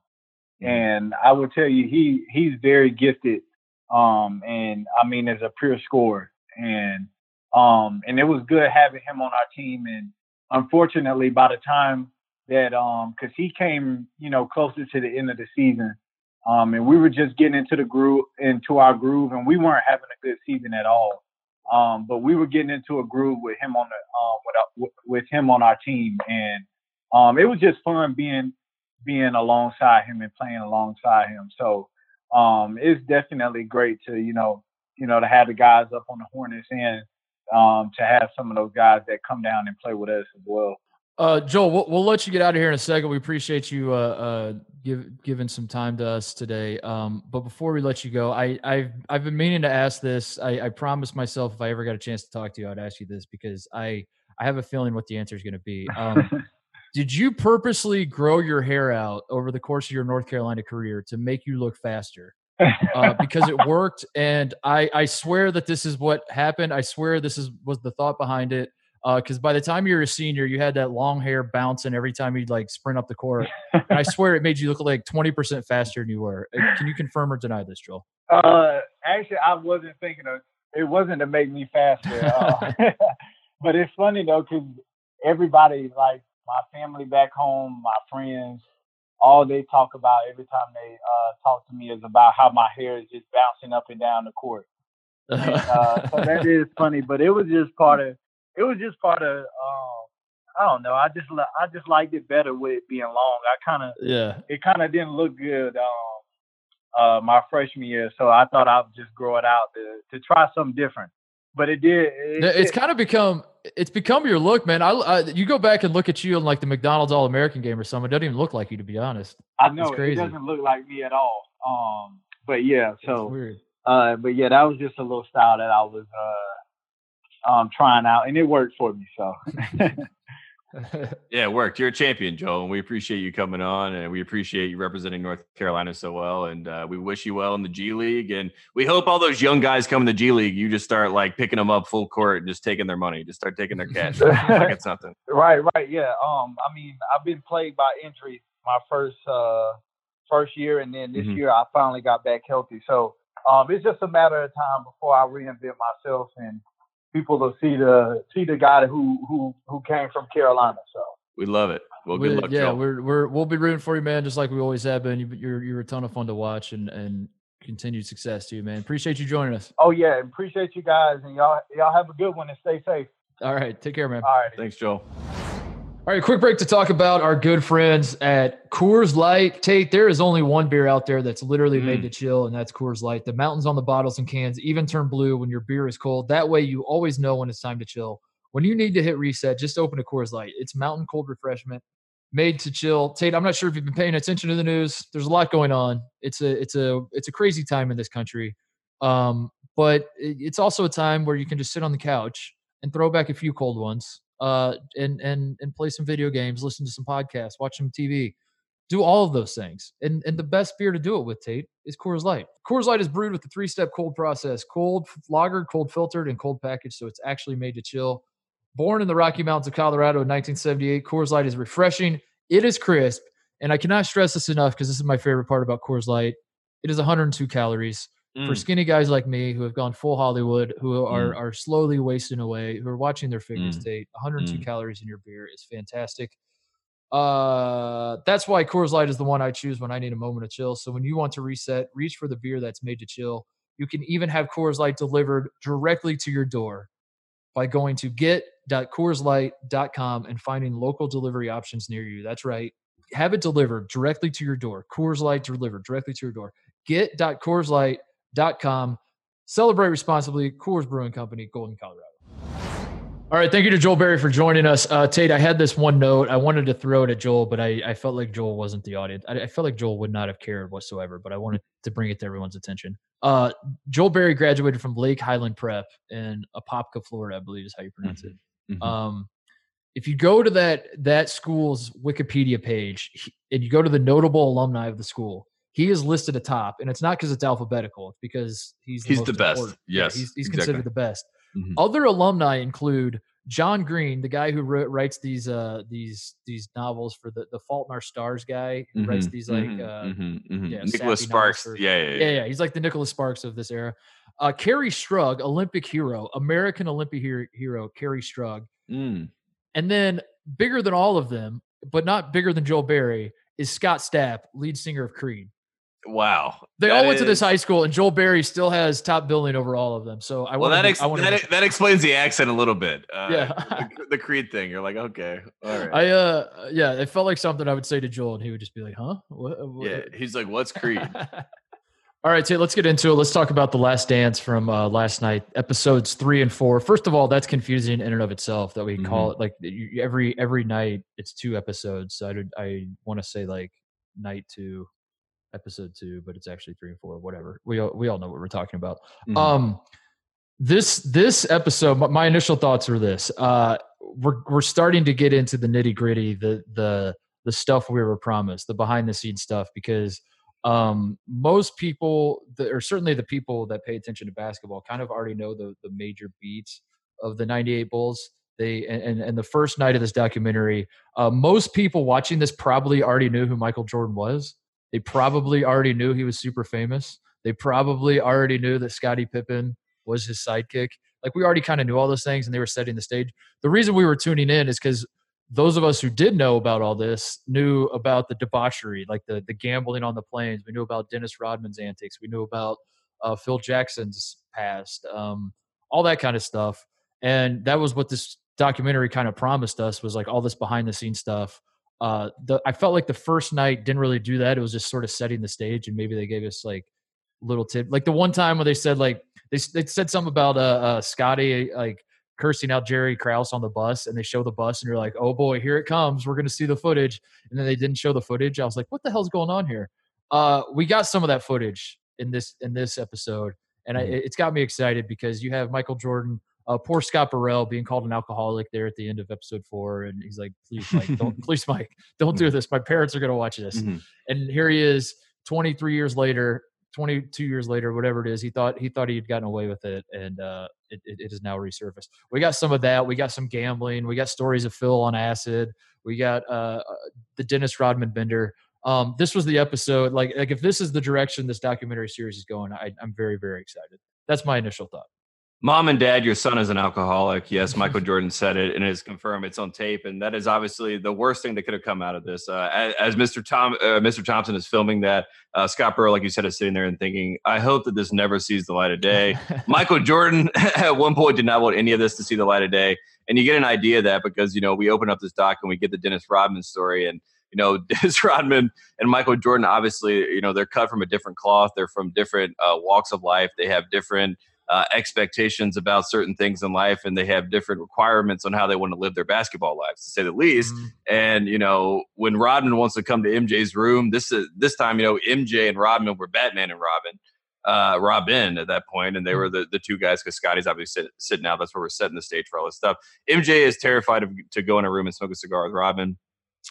mm-hmm. and I will tell you, he he's very gifted. Um, and I mean, as a pure scorer, and um, and it was good having him on our team. And unfortunately, by the time that um because he came you know closer to the end of the season. Um and we were just getting into the groove into our groove and we weren't having a good season at all. Um but we were getting into a groove with him on the um with, with him on our team. And um it was just fun being being alongside him and playing alongside him. So um it's definitely great to you know you know to have the guys up on the Hornets and um to have some of those guys that come down and play with us as well. Uh, Joel, we'll, we'll, let you get out of here in a second. We appreciate you uh, uh, give, giving some time to us today. Um, but before we let you go, I, I've I've been meaning to ask this. I, I promised myself if I ever got a chance to talk to you, I'd ask you this because I I have a feeling what the answer is going to be. Um, did you purposely grow your hair out over the course of your North Carolina career to make you look faster? uh, because it worked, and I I swear that this is what happened. I swear this is was the thought behind it because uh, by the time you were a senior, you had that long hair bouncing every time you'd like sprint up the court. and I swear it made you look like 20% faster than you were. Uh, can you confirm or deny this, Joel? Uh, actually, I wasn't thinking of it. Wasn't to make me faster. Uh, but it's funny though, because everybody, like my family back home, my friends, all they talk about every time they uh, talk to me is about how my hair is just bouncing up and down the court. And, uh, so that is funny, but it was just part of it was just part of um, I don't know. I just I just liked it better with it being long. I kind of yeah. It kind of didn't look good um, uh, my freshman year, so I thought I'd just grow it out to to try something different. But it did. It, it's it, kind of become it's become your look, man. I, I, you go back and look at you in like the McDonald's All American game or something. It doesn't even look like you, to be honest. I know it doesn't look like me at all. Um, but yeah, so weird. Uh, but yeah, that was just a little style that I was uh um, trying out, and it worked for me. So. yeah, it worked. You're a champion, Joel, and we appreciate you coming on, and we appreciate you representing North Carolina so well. And uh, we wish you well in the G League, and we hope all those young guys come in the G League. You just start like picking them up full court and just taking their money, just start taking their cash, like it's something. Right, right, yeah. Um, I mean, I've been plagued by injuries my first uh first year, and then this mm-hmm. year I finally got back healthy. So um, it's just a matter of time before I reinvent myself and people to see the see the guy who who who came from Carolina. So we love it. Well, good we, luck. Yeah, Joe. we're we're we'll be rooting for you, man. Just like we always have been. You're you're a ton of fun to watch and and continued success to you, man. Appreciate you joining us. Oh yeah, appreciate you guys, and y'all y'all have a good one and stay safe. All right, take care, man. All right, thanks, Joe. All right, quick break to talk about our good friends at Coors Light. Tate, there is only one beer out there that's literally mm. made to chill, and that's Coors Light. The mountains on the bottles and cans even turn blue when your beer is cold. That way, you always know when it's time to chill. When you need to hit reset, just open a Coors Light. It's mountain cold refreshment made to chill. Tate, I'm not sure if you've been paying attention to the news. There's a lot going on. It's a it's a it's a crazy time in this country, um, but it's also a time where you can just sit on the couch and throw back a few cold ones uh, and and and play some video games, listen to some podcasts, watch some TV, do all of those things. And and the best beer to do it with, Tate, is Coors Light. Coors Light is brewed with the three-step cold process: cold lagered, cold filtered, and cold packaged, so it's actually made to chill. Born in the Rocky Mountains of Colorado in 1978, Coors Light is refreshing. It is crisp, and I cannot stress this enough because this is my favorite part about Coors Light. It is 102 calories. Mm. For skinny guys like me who have gone full Hollywood, who are, mm. are slowly wasting away, who are watching their figure mm. date, 102 mm. calories in your beer is fantastic. Uh, that's why Coors Light is the one I choose when I need a moment of chill. So when you want to reset, reach for the beer that's made to chill. You can even have Coors Light delivered directly to your door by going to get.coorslight.com and finding local delivery options near you. That's right. Have it delivered directly to your door. Coors Light delivered directly to your door. Get.coorslight.com. Celebrate responsibly. Coors Brewing Company, Golden, Colorado. All right. Thank you to Joel Berry for joining us. Uh, Tate, I had this one note. I wanted to throw it at Joel, but I, I felt like Joel wasn't the audience. I, I, felt like Joel would not have cared whatsoever, but I wanted to bring it to everyone's attention. Uh, Joel Berry graduated from Lake Highland Prep in Apopka, Florida, I believe is how you pronounce it. Mhm, mhm. Um, if you go to that that school's Wikipedia page he- and you go to the notable alumni of the school, he is listed atop, and it's not because it's alphabetical; it's because he's He's most the best. important. Yeah, Yes, he's, he's exactly. considered the best. Mhm. Other alumni include John Green, the guy who wrote, writes these uh these these novels for the the Fault in Our Stars guy who writes Mhm, these like mhm, uh mhm, mhm. yeah, Nicholas Sparks. for- yeah, yeah, yeah. yeah, yeah, he's like the Nicholas Sparks of this era. Uh, Kerri Strug, Olympic hero, American Olympic hero, hero Kerri Strug, Mm. and then bigger than all of them, but not bigger than Joel Berry, is Scott Stapp, lead singer of Creed. Wow. They That all went to this high school, and Joel Berry still has top billing over all of them. So I Well, want that, ex- that, that explains the accent a little bit. Uh, Yeah. the, the Creed thing. You're like, okay, all right. I uh yeah, it felt like something I would say to Joel, and he would just be like, "Huh? What?" what- yeah, he's like, what's Creed? All right, Tate, let's get into it. Let's talk about the last dance from uh, last night, episodes three and four. First of all, that's confusing in and of itself that we call it like every every night it's two episodes. So I did, I want to say like night two, episode two, but it's actually three and four. Whatever. We all, we all know what we're talking about. Mhm. Um, this this episode, my, my initial thoughts are this: uh, we're we're starting to get into the nitty gritty, the the the stuff we were promised, the behind the scenes stuff, because um, most people, that, or certainly the people that pay attention to basketball, kind of already know the the major beats of the '98 Bulls. They and and- and the first night of this documentary, uh, most people watching this probably already knew who Michael Jordan was. They probably already knew he was super famous. They probably already knew that Scottie Pippen was his sidekick. Like we already kind of knew all those things, and they were setting the stage. The reason we were tuning in is because those of us who did know about all this knew about the debauchery, like the the gambling on the planes. We knew about Dennis Rodman's antics. We knew about uh, Phil Jackson's past, um, all that kind of stuff. And that was what this documentary kind of promised us was like all this behind the scenes stuff. Uh, the, I felt like the first night didn't really do that. It was just sort of setting the stage, and maybe they gave us like little tip, like the one time where they said like they they said something about uh, uh Scottie like cursing out Jerry Krause on the bus, and they show the bus, and you're like, oh boy, here it comes. We're gonna see the footage, and then they didn't show the footage. I was like, what the hell's going on here? Uh, we got some of that footage in this in this episode, and I, Mhm. it's got me excited because you have Michael Jordan. Uh, poor Scott Burrell being called an alcoholic there at the end of episode four, and he's like, "Please, Mike, don't, please, Mike, don't do this. My parents are going to watch this." Mhm. and here he is 23 years later 22 years later whatever it is he thought he thought he had gotten away with it and uh it, it, it has now resurfaced. We got some of that. We got some gambling. We got stories of phil on acid. We got uh uh, the dennis rodman bender. Um this was the episode like like if this is the direction this documentary series is going I, i'm very very excited. That's my initial thought Mom and dad, your son is an alcoholic. Yes, Michael Jordan said it and it's confirmed. It's on tape. And that is obviously the worst thing that could have come out of this. Uh, as, as Mr. Tom, uh, Mr. Thompson is filming that, uh, Scott Burrow, like you said, is sitting there and thinking, I hope that this never sees the light of day. Michael Jordan at one point did not want any of this to see the light of day. And you get an idea of that because, you know, we open up this doc and we get the Dennis Rodman story and, you know, Dennis Rodman and Michael Jordan, obviously, you know, they're cut from a different cloth. They're from different uh, walks of life. They have different uh, expectations about certain things in life and they have different requirements on how they want to live their basketball lives, to say the least. Mhm. And you know, when Rodman wants to come to MJ's room, this is this time, you know, MJ and Rodman were Batman and Robin, uh, Robin at that point, and they were the, the two guys because Scottie's obviously sit, sitting out. That's where we're setting the stage for all this stuff. MJ is terrified of, to go in a room and smoke a cigar with Rodman.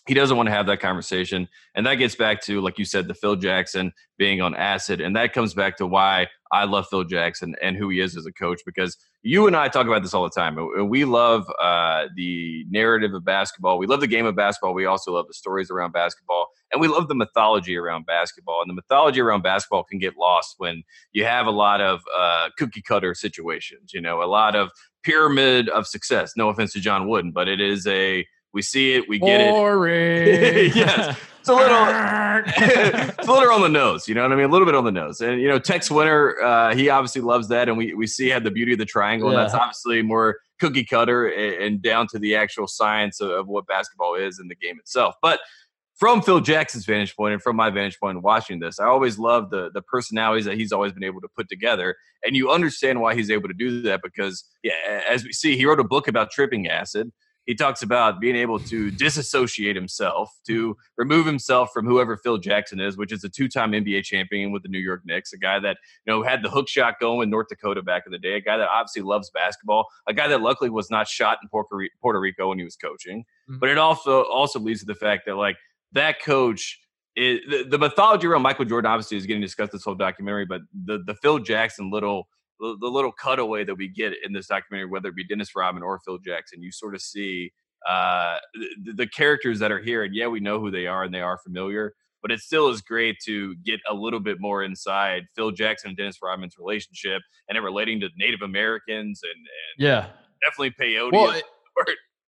He doesn't want to have that conversation, and that gets back to, like you said, the Phil Jackson being on acid, and that comes back to why I love Phil Jackson and who he is as a coach because you and I talk about this all the time. We love uh, the narrative of basketball. We love the game of basketball. We also love the stories around basketball, and we love the mythology around basketball. And the mythology around basketball can get lost when you have a lot of uh, cookie cutter situations. You know, a lot of pyramid of success. No offense to John Wooden, but it is a We see it, we get Boring. it. yes, it's a little, it's a little on the nose. You know what I mean? A little bit on the nose. And you know, Tex Winter, uh, he obviously loves that, and we we see had the beauty of the triangle, and that's obviously more cookie cutter and, and down to the actual science of, of what basketball is in the game itself. But from Phil Jackson's vantage point and from my vantage point watching this, I always love the the personalities that he's always been able to put together, and you understand why he's able to do that because, yeah, as we see, he wrote a book about tripping acid. He talks about being able to disassociate himself, to remove himself from whoever Phil Jackson is, which is a two-time NBA champion with the New York Knicks, a guy that you know had the hook shot going in North Dakota back in the day, a guy that obviously loves basketball, a guy that luckily was not shot in Puerto Rico when he was coaching. Mhm. But it also also leads to the fact that like that coach is the, the mythology around Michael Jordan obviously is getting discussed this whole documentary, but the the Phil Jackson little the, the little cutaway that we get in this documentary, whether it be Dennis Rodman or Phil Jackson, you sort of see uh, the, the characters that are here, and yeah, we know who they are and they are familiar. But it still is great to get a little bit more inside Phil Jackson and Dennis Rodman's relationship, and it relating to Native Americans and, and yeah. definitely peyote. Well, it-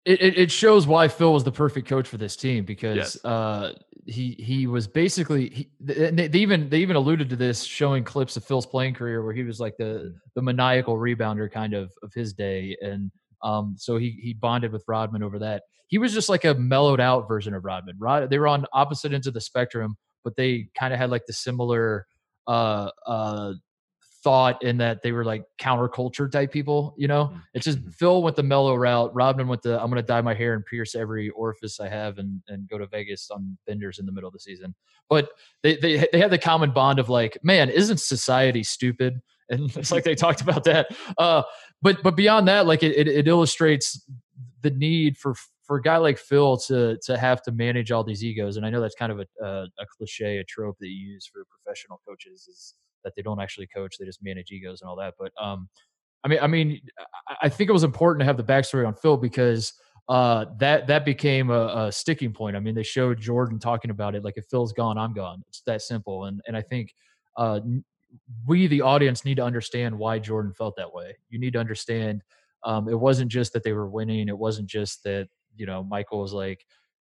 it, it, it shows why Phil was the perfect coach for this team because Yes. uh, he he was basically he, they, they even they even alluded to this showing clips of Phil's playing career where he was like the the maniacal rebounder kind of of his day and um so he he bonded with Rodman over that. He was just like a mellowed out version of Rodman. Rod they were on opposite ends of the spectrum, but they kind of had like the similar uh uh thought in that they were like counterculture type people, you know? It's just Phil went the mellow route. Rodman went the I'm gonna dye my hair and pierce every orifice I have and and go to Vegas on benders in the middle of the season. But they they they had the common bond of like, man, isn't society stupid? And it's like they talked about that. Uh but but beyond that, like it, it, it illustrates the need for for a guy like Phil to to have to manage all these egos. And I know that's kind of a a, a cliche, a trope that you use for professional coaches is that they don't actually coach; they just manage egos and all that. But um, I mean, I mean, I- think it was important to have the backstory on Phil because uh, that that became a, a sticking point. I mean, they showed Jordan talking about it like, if Phil's gone, I'm gone. It's that simple. And and I think uh, we, the audience, need to understand why Jordan felt that way. You need to understand um, it wasn't just that they were winning. It wasn't just that you know Michael was like,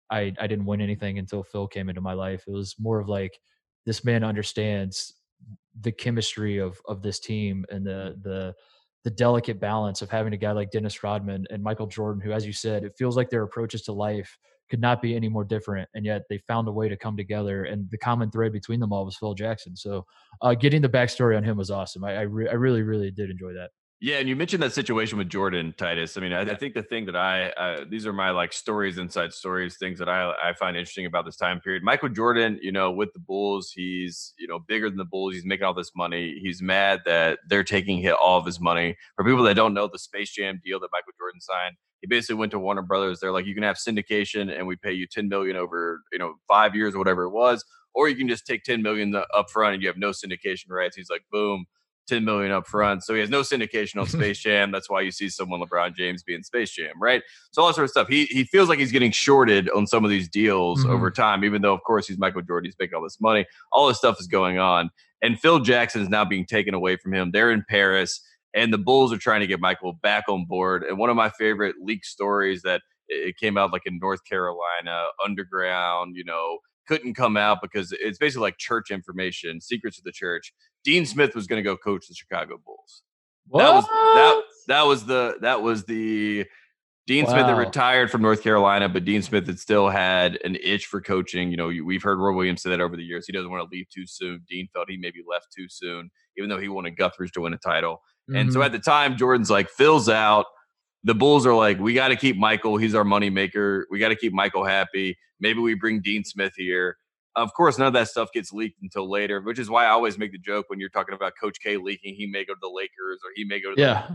I I didn't win anything until Phil came into my life. It was more of like this man understands the chemistry of of this team and the the the delicate balance of having a guy like Dennis Rodman and Michael Jordan, who, as you said, it feels like their approaches to life could not be any more different, and yet they found a way to come together. And the common thread between them all was Phil Jackson. So, uh, getting the backstory on him was awesome. I I, re- I really really did enjoy that. Yeah, and you mentioned that situation with Jordan Titus. I mean, I, I think the thing that I uh, these are my like stories, inside stories, things that I I find interesting about this time period. Michael Jordan, you know, with the Bulls, he's you know bigger than the Bulls. He's making all this money. He's mad that they're taking hit all of his money. For people that don't know, the Space Jam deal that Michael Jordan signed, he basically went to Warner Brothers. They're like, you can have syndication, and we pay you ten million over you know five years or whatever it was, or you can just take ten million up front and you have no syndication rights. He's like, boom. 10 million up front. So he has no syndication on Space Jam. That's why you see someone LeBron James being Space Jam, right? So all that sort of stuff. He he feels like he's getting shorted on some of these deals Mhm. over time, even though of course he's Michael Jordan, he's making all this money. All this stuff is going on. And Phil Jackson is now being taken away from him. They're in Paris, and the Bulls are trying to get Michael back on board. And one of my favorite leak stories that it came out like in North Carolina, underground, you know, couldn't come out because it's basically like church information, secrets of the church. Dean Smith was going to go coach the Chicago Bulls. That was that that was the that was the Dean Smith that retired from North Carolina, but Dean Smith had still had an itch for coaching. You know, we've heard Roy Williams say that over the years. He doesn't want to leave too soon. Dean felt he maybe left too soon, even though he wanted Guthridge to win a title. And so Mhm. at the time, Jordan's like, Phil's out. The Bulls are like, we got to keep Michael. He's our money maker. We got to keep Michael happy. Maybe we bring Dean Smith here. Of course, none of that stuff gets leaked until later, which is why I always make the joke when you're talking about Coach K leaking, he may go to the Lakers or he may go to the yeah.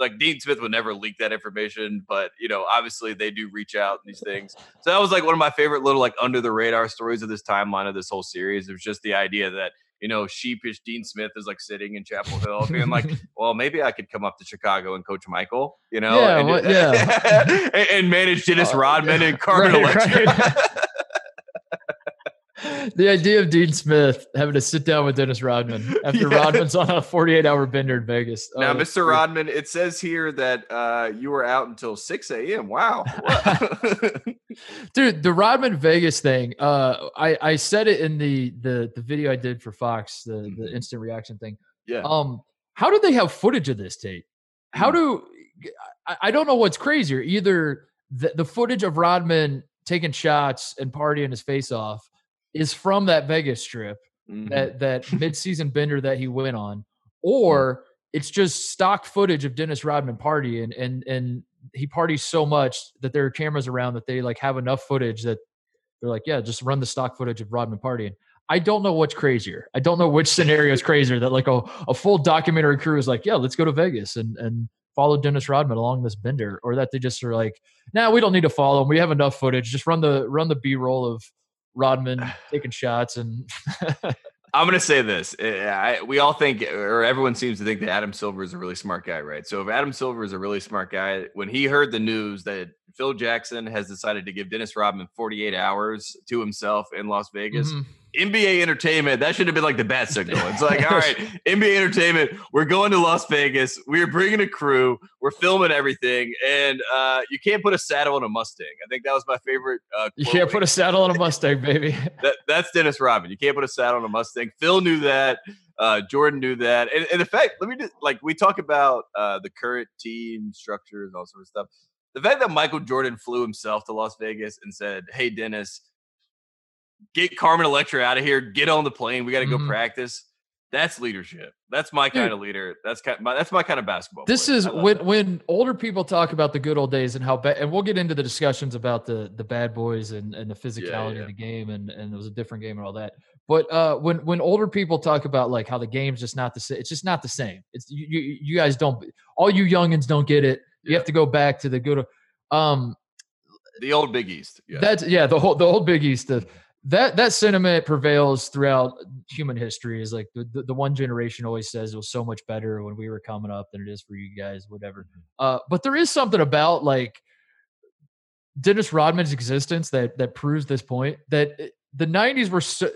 like Dean Smith would never leak that information, but you know, obviously they do reach out and these things. So that was like one of my favorite little like under the radar stories of this timeline of this whole series. It was just the idea that you know sheepish Dean Smith is like sitting in Chapel Hill, being like, "Well, maybe I could come up to Chicago and coach Michael," you know, Yeah, and, what- yeah. and, and manage Dennis Uh, Rodman and Carmen right, Electra. right. The idea of Dean Smith having to sit down with Dennis Rodman after Yeah. Rodman's on a 48 hour bender in Vegas. Oh, Now, that's Mr. Rodman, it says here that uh, you were out until 6 a.m. Wow. Dude, the Rodman Vegas thing. Uh, I I said it in the the the video I did for Fox, the the Mhm. instant reaction thing. Yeah. Um, how do they have footage of this Tate? How Mm. do I, I don't know what's crazier? Either the, the footage of Rodman taking shots and partying his face off is from that Vegas strip, Mhm. that that midseason bender that he went on, or it's just stock footage of Dennis Rodman partying and and he parties so much that there are cameras around that they like have enough footage that they're like, yeah, just run the stock footage of Rodman partying. I don't know what's crazier. I don't know which scenario is crazier that like a, a full documentary crew is like, yeah, let's go to Vegas and and follow Dennis Rodman along this bender, or that they just are like, nah, we don't need to follow him. We have enough footage. Just run the run the B roll of Rodman taking shots and I'm gonna say this. eh, I, we all think, or everyone seems to think that Adam Silver is a really smart guy, right? So if Adam Silver is a really smart guy, when he heard the news that Phil Jackson has decided to give Dennis Rodman 48 hours to himself in Las Vegas, Mhm. NBA Entertainment, that should have been like the bat signal. It's like, all right, NBA Entertainment, we're going to Las Vegas. We're bringing a crew. We're filming everything, and uh, you can't put a saddle on a Mustang. I think that was my favorite. Uh, you can't put a saddle on a Mustang, baby. that, that's Dennis Rodman. You can't put a saddle on a Mustang. Phil knew that. Uh, Jordan knew that. And, and in fact, let me just like we talk about uh, the current team structures, all sort of stuff. The fact that Michael Jordan flew himself to Las Vegas and said, "Hey, Dennis, get Carmen Electra out of here. Get on the plane. We got to go Mhm. practice." That's leadership. That's my Dude. kind of leader. That's kind. My, that's my kind of basketball. This player. is when that. when older people talk about the good old days and how bad, and we'll get into the discussions about the the bad boys and, and the physicality yeah. of the game and and it was a different game and all that. But uh, when when older people talk about like how the game's just not the same, it's just not the same. It's you you, you guys don't, all you youngins don't get it. You Yeah. have to go back to the good. Um, the old Big East. Yeah. that's yeah, the whole the old Big East. That that sentiment prevails throughout human history. Is like the, the, the one generation always says it was so much better when we were coming up than it is for you guys, whatever. Uh, but there is something about like Dennis Rodman's existence that that proves this point that the '90s were so.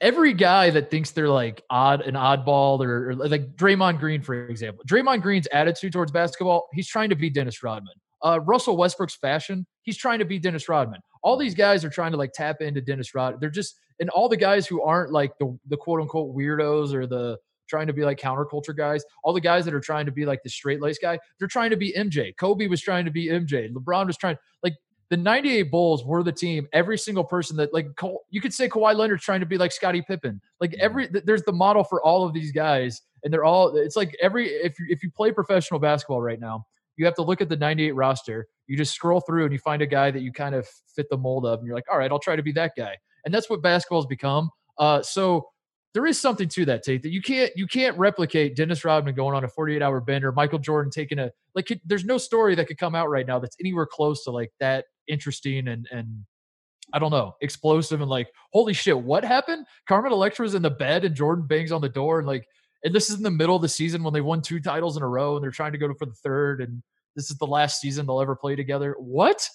Every guy that thinks they're like odd, an oddball, or, or like Draymond Green, for example, Draymond Green's attitude towards basketball, he's trying to be Dennis Rodman. Uh, Russell Westbrook's fashion, he's trying to be Dennis Rodman. All these guys are trying to like tap into Dennis Rodman. They're just, and all the guys who aren't like the the quote unquote weirdos or the trying to be like counterculture guys, all the guys that are trying to be like the straight lace guy, they're trying to be MJ. Kobe was trying to be MJ. LeBron was trying like the 98 Bulls were the team. Every single person that like you could say Kawhi Leonard's trying to be like Scottie Pippen. Like every there's the model for all of these guys, and they're all. It's like every if you, if you play professional basketball right now, you have to look at the 98 roster. You just scroll through and you find a guy that you kind of fit the mold of, and you're like, all right, I'll try to be that guy. And that's what basketball's become. Uh, so there is something to that, Tate. That you can't you can't replicate Dennis Rodman going on a 48 hour bender, Michael Jordan taking a like. There's no story that could come out right now that's anywhere close to like that interesting and and I don't know explosive and like holy shit, what happened? Carmen Electra's in the bed and Jordan bangs on the door and like and this is in the middle of the season when they won two titles in a row and they're trying to go for the third and this is the last season they'll ever play together. What?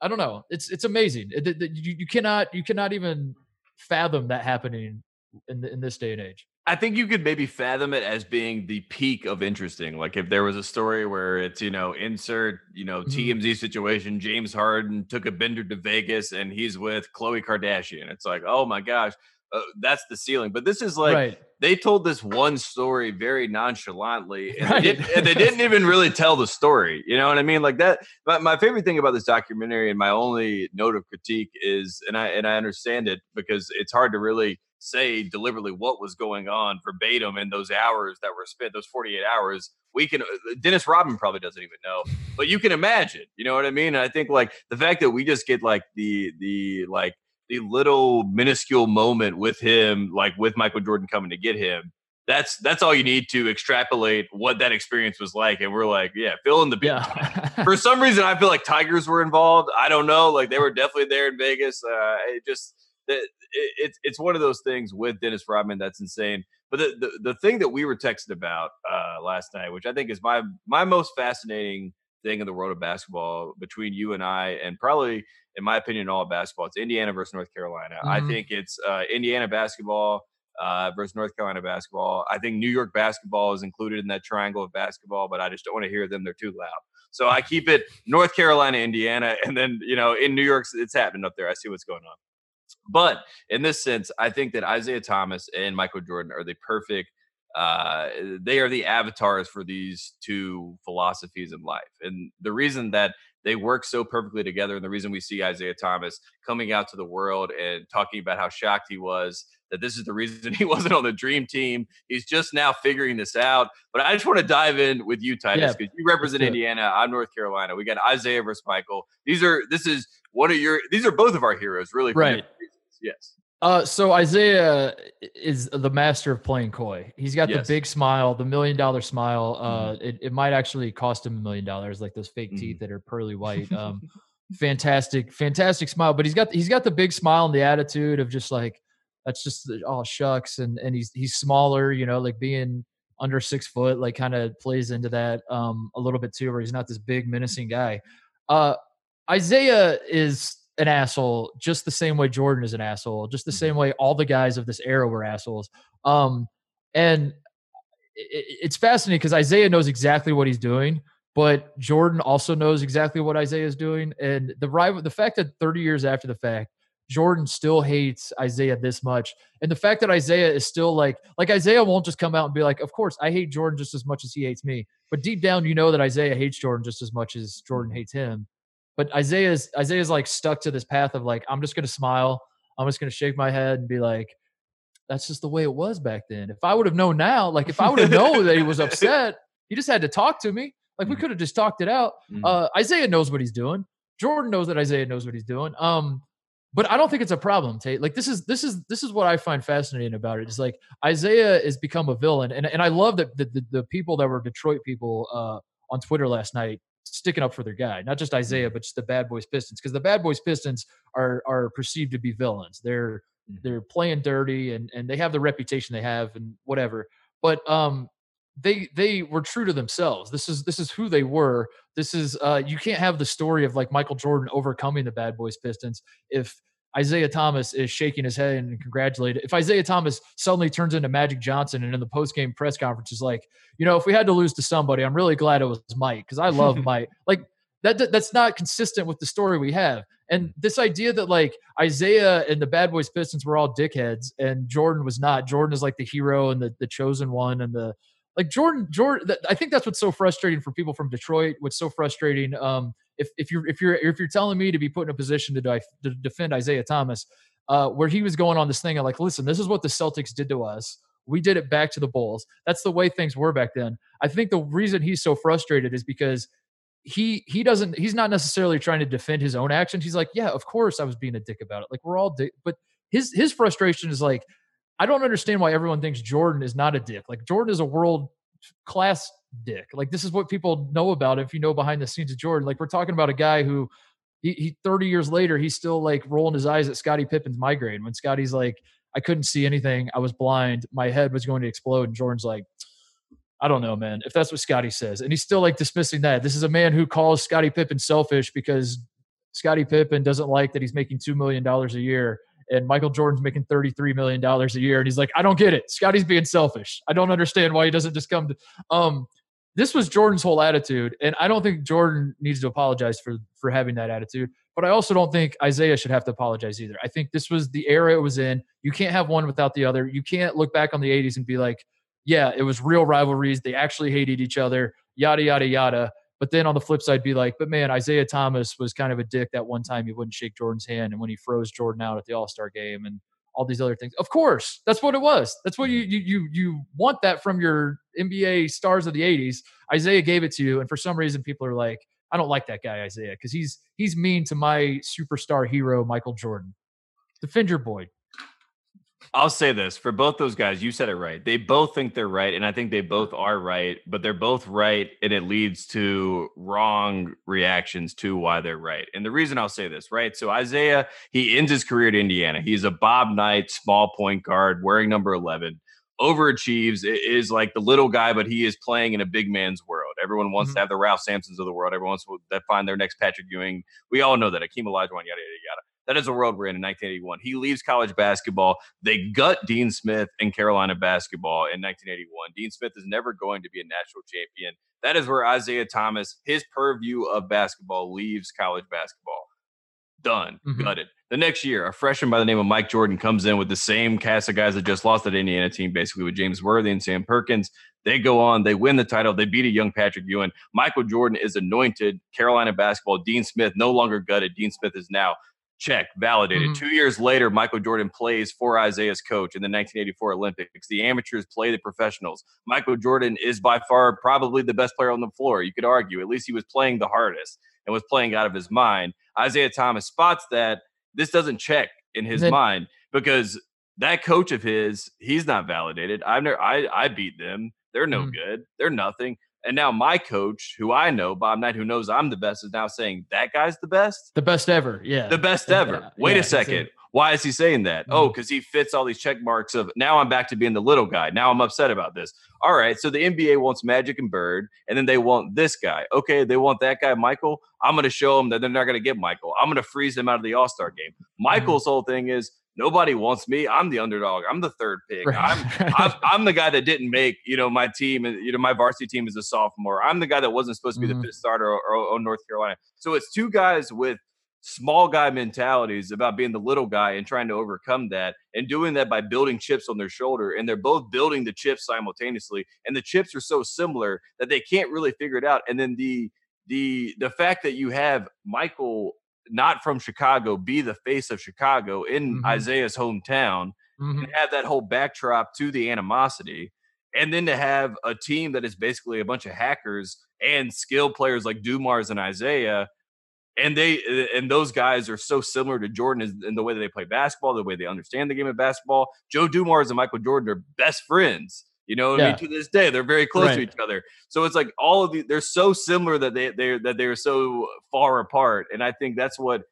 I don't know. It's it's amazing. It- it- you, you cannot you cannot even fathom that happening in the, in this day and age. I think you could maybe fathom it as being the peak of interesting. Like if there was a story where it's, you know, insert, you know. Mm-hmm. TMZ situation, James Harden took a bender to Vegas and he's with Khloe Kardashian. It's like, oh my gosh, uh, that's the ceiling. But this is like right. they told this one story very nonchalantly and, Right. they didn't, and they didn't even really tell the story. You know what I mean? Like that. My, my favorite thing about this documentary and my only note of critique is, and I and I understand it because it's hard to really say deliberately what was going on verbatim in those hours that were spent, those 48 hours. We can, uh, Dennis Rodman probably doesn't even know, but you can imagine, you know what I mean? And I think like the fact that we just get like the, the, like, the little minuscule moment with him, like with Michael Jordan coming to get him, that's that's all you need to extrapolate what that experience was like. And we're like, yeah, fill in the Yeah. For some reason, I feel like Tigers were involved. I don't know, like they were definitely there in Vegas. Uh, it just it, it, it's it's one of those things with Dennis Rodman that's insane. But the, the the thing that we were texting about uh, last night, which I think is my my most fascinating thing in the world of basketball between you and I, and probably in my opinion, all of basketball, it's Indiana versus North Carolina. I Mhm. think it's uh, Indiana basketball uh, versus North Carolina basketball. I think New York basketball is included in that triangle of basketball, but I just don't want to hear them. They're too loud. So I keep it North Carolina, Indiana, and then you know in New York, it's happening up there. I see what's going on. But in this sense, I think that Isiah Thomas and Michael Jordan are the perfect. Uh, they are the avatars for these two philosophies in life, and the reason that they work so perfectly together, and the reason we see Isiah Thomas coming out to the world and talking about how shocked he was that this is the reason he wasn't on the dream team. He's just now figuring this out. But I just want to dive in with you, Titus, because yeah, you represent Indiana. I'm North Carolina. We got Isiah versus Michael. These are this is one of your these are both of our heroes, really. Right. Yes. Uh, so Isiah is the master of playing coy. He's got yes. the big smile, the million dollar smile. Uh, mm-hmm. it, it might actually cost him a million dollars, like those fake mm-hmm. teeth that are pearly white. Um, fantastic, fantastic smile. But he's got he's got the big smile and the attitude of just like that's just oh shucks, and and he's he's smaller, you know, like being under six foot, like kind of plays into that um a little bit too, where he's not this big menacing guy. Uh, Isiah is an asshole just the same way Jordan is an asshole, just the mm-hmm. same way all the guys of this era were assholes. Um, and it, it's fascinating because Isiah knows exactly what he's doing, but Jordan also knows exactly what Isiah is doing. And the rival, the fact that 30 years after the fact, Jordan still hates Isiah this much. And the fact that Isiah is still like, like Isiah won't just come out and be like, of course, I hate Jordan just as much as he hates me. But deep down, you know that Isiah hates Jordan just as much as Jordan hates him. But Isiah's Isiah's like stuck to this path of like, I'm just gonna smile. I'm just gonna shake my head and be like, that's just the way it was back then. If I would have known now, like if I would have known that he was upset, he just had to talk to me. Like we mm. could have just talked it out. Mm. Uh, Isiah knows what he's doing. Jordan knows that Isiah knows what he's doing. Um, but I don't think it's a problem, Tate. Like this is this is this is what I find fascinating about it. It's like Isiah has become a villain, and and I love that the, the, the people that were Detroit people uh, on Twitter last night sticking up for their guy, not just Isiah, mm-hmm. but just the Bad Boys Pistons, because the Bad Boys Pistons are are perceived to be villains. They're mm-hmm. they're playing dirty and and they have the reputation they have and whatever. But um, they they were true to themselves. This is this is who they were. This is uh, you can't have the story of like Michael Jordan overcoming the Bad Boys Pistons if Isiah Thomas is shaking his head and congratulating. If Isiah Thomas suddenly turns into Magic Johnson and in the post game press conference is like, you know, if we had to lose to somebody, I'm really glad it was Mike because I love Mike. Like that, that's not consistent with the story we have. And this idea that like Isiah and the Bad Boys Pistons were all dickheads and Jordan was not. Jordan is like the hero and the the chosen one and the like Jordan Jordan. I think that's what's so frustrating for people from Detroit. What's so frustrating um, if if you're if you're if you're telling me to be put in a position to, di- to defend Isiah Thomas, uh, where he was going on this thing of like, listen, this is what the Celtics did to us. We did it back to the Bulls. That's the way things were back then. I think the reason he's so frustrated is because he he doesn't he's not necessarily trying to defend his own actions. He's like, yeah, of course I was being a dick about it. Like we're all dick, but his his frustration is like, I don't understand why everyone thinks Jordan is not a dick. Like Jordan is a world class dick. Like this is what people know about if you know behind the scenes of Jordan. Like we're talking about a guy who he, he 30 years later, he's still like rolling his eyes at Scottie Pippen's migraine when Scottie's like, I couldn't see anything. I was blind. My head was going to explode. And Jordan's like, I don't know, man. If that's what Scottie says, and he's still like dismissing that. This is a man who calls Scottie Pippen selfish because Scottie Pippen doesn't like that he's making two million dollars a year and Michael Jordan's making $33 million a year. And he's like, I don't get it. Scottie's being selfish. I don't understand why he doesn't just come to um this was Jordan's whole attitude. And I don't think Jordan needs to apologize for for having that attitude. But I also don't think Isiah should have to apologize either. I think this was the era it was in. You can't have one without the other. You can't look back on the 80s and be like, yeah, it was real rivalries. They actually hated each other, yada, yada, yada. But then on the flip side, be like, but man, Isiah Thomas was kind of a dick that one time he wouldn't shake Jordan's hand and when he froze Jordan out at the All Star game and all these other things. Of course, that's what it was. That's what you you you you want that from your NBA stars of the '80s. Isiah gave it to you, and for some reason, people are like, I don't like that guy Isiah because he's he's mean to my superstar hero Michael Jordan. Defend your boy. I'll say this for both those guys, you said it right. They both think they're right, and I think they both are right, but they're both right, and it leads to wrong reactions to why they're right. And the reason I'll say this, right? So Isiah, he ends his career at Indiana. He's a Bob Knight, small point guard, wearing number 11, overachieves, is like the little guy, but he is playing in a big man's world. Everyone wants mm-hmm. to have the Ralph Sampsons of the world. Everyone wants to find their next Patrick Ewing. We all know that. Akeem Olajuwon, yada, yada, yada. That is the world we're in in 1981. He leaves college basketball. They gut Dean Smith and Carolina basketball in 1981. Dean Smith is never going to be a national champion. That is where Isiah Thomas, his purview of basketball, leaves college basketball. Done, mm-hmm. gutted. The next year, a freshman by the name of Mike Jordan comes in with the same cast of guys that just lost that Indiana team, basically with James Worthy and Sam Perkins. They go on, they win the title, they beat a young Patrick Ewing. Michael Jordan is anointed Carolina basketball. Dean Smith no longer gutted. Dean Smith is now check validated. Mm-hmm. Two years later, Michael Jordan plays for Isiah's coach in the 1984 Olympics. The amateurs play the professionals. Michael Jordan is by far probably the best player on the floor. You could argue. At least he was playing the hardest and was playing out of his mind. Isiah Thomas spots that this doesn't check in his mind because that coach of his, he's not validated. I've never, I, I beat them. They're no mm. good. They're nothing. And now my coach, who I know, Bob Knight, who knows I'm the best, is now saying that guy's the best. The best ever. Yeah. The best ever. Yeah. Wait yeah, a second. Why is he saying that? Oh, mm-hmm. Oh, because he fits all these check marks of now I'm back to being the little guy. Now I'm upset about this. All right. So the NBA wants Magic and Bird, and then they want this guy. Okay, they want that guy, Michael. I'm going to show them that they're not going to get Michael. I'm going to freeze him out of the All Star game. Mm-hmm. Michael's mm-hmm. whole thing is nobody wants me. I'm the underdog. I'm the third pick. Right. I'm, I'm, I'm the guy that didn't make you know my team. You know my varsity team is a sophomore. I'm the guy that wasn't supposed to be mm-hmm. the fifth starter or North Carolina. So it's two guys with small guy mentalities about being the little guy and trying to overcome that and doing that by building chips on their shoulder and they're both building the chips simultaneously and the chips are so similar that they can't really figure it out and then the the the fact that you have Michael not from Chicago be the face of Chicago in mm-hmm. Isiah's hometown mm-hmm. and have that whole backdrop to the animosity and then to have a team that is basically a bunch of hackers and skill players like Dumars and Isiah. and they and those guys are so similar to Jordan in the way that they play basketball, the way they understand the game of basketball. Joe Dumars and Michael Jordan are best friends. You know, yeah. I mean, to this day, they're very close right. to each other. So it's like all of the they're so similar that they they that they're so far apart. And I think that's what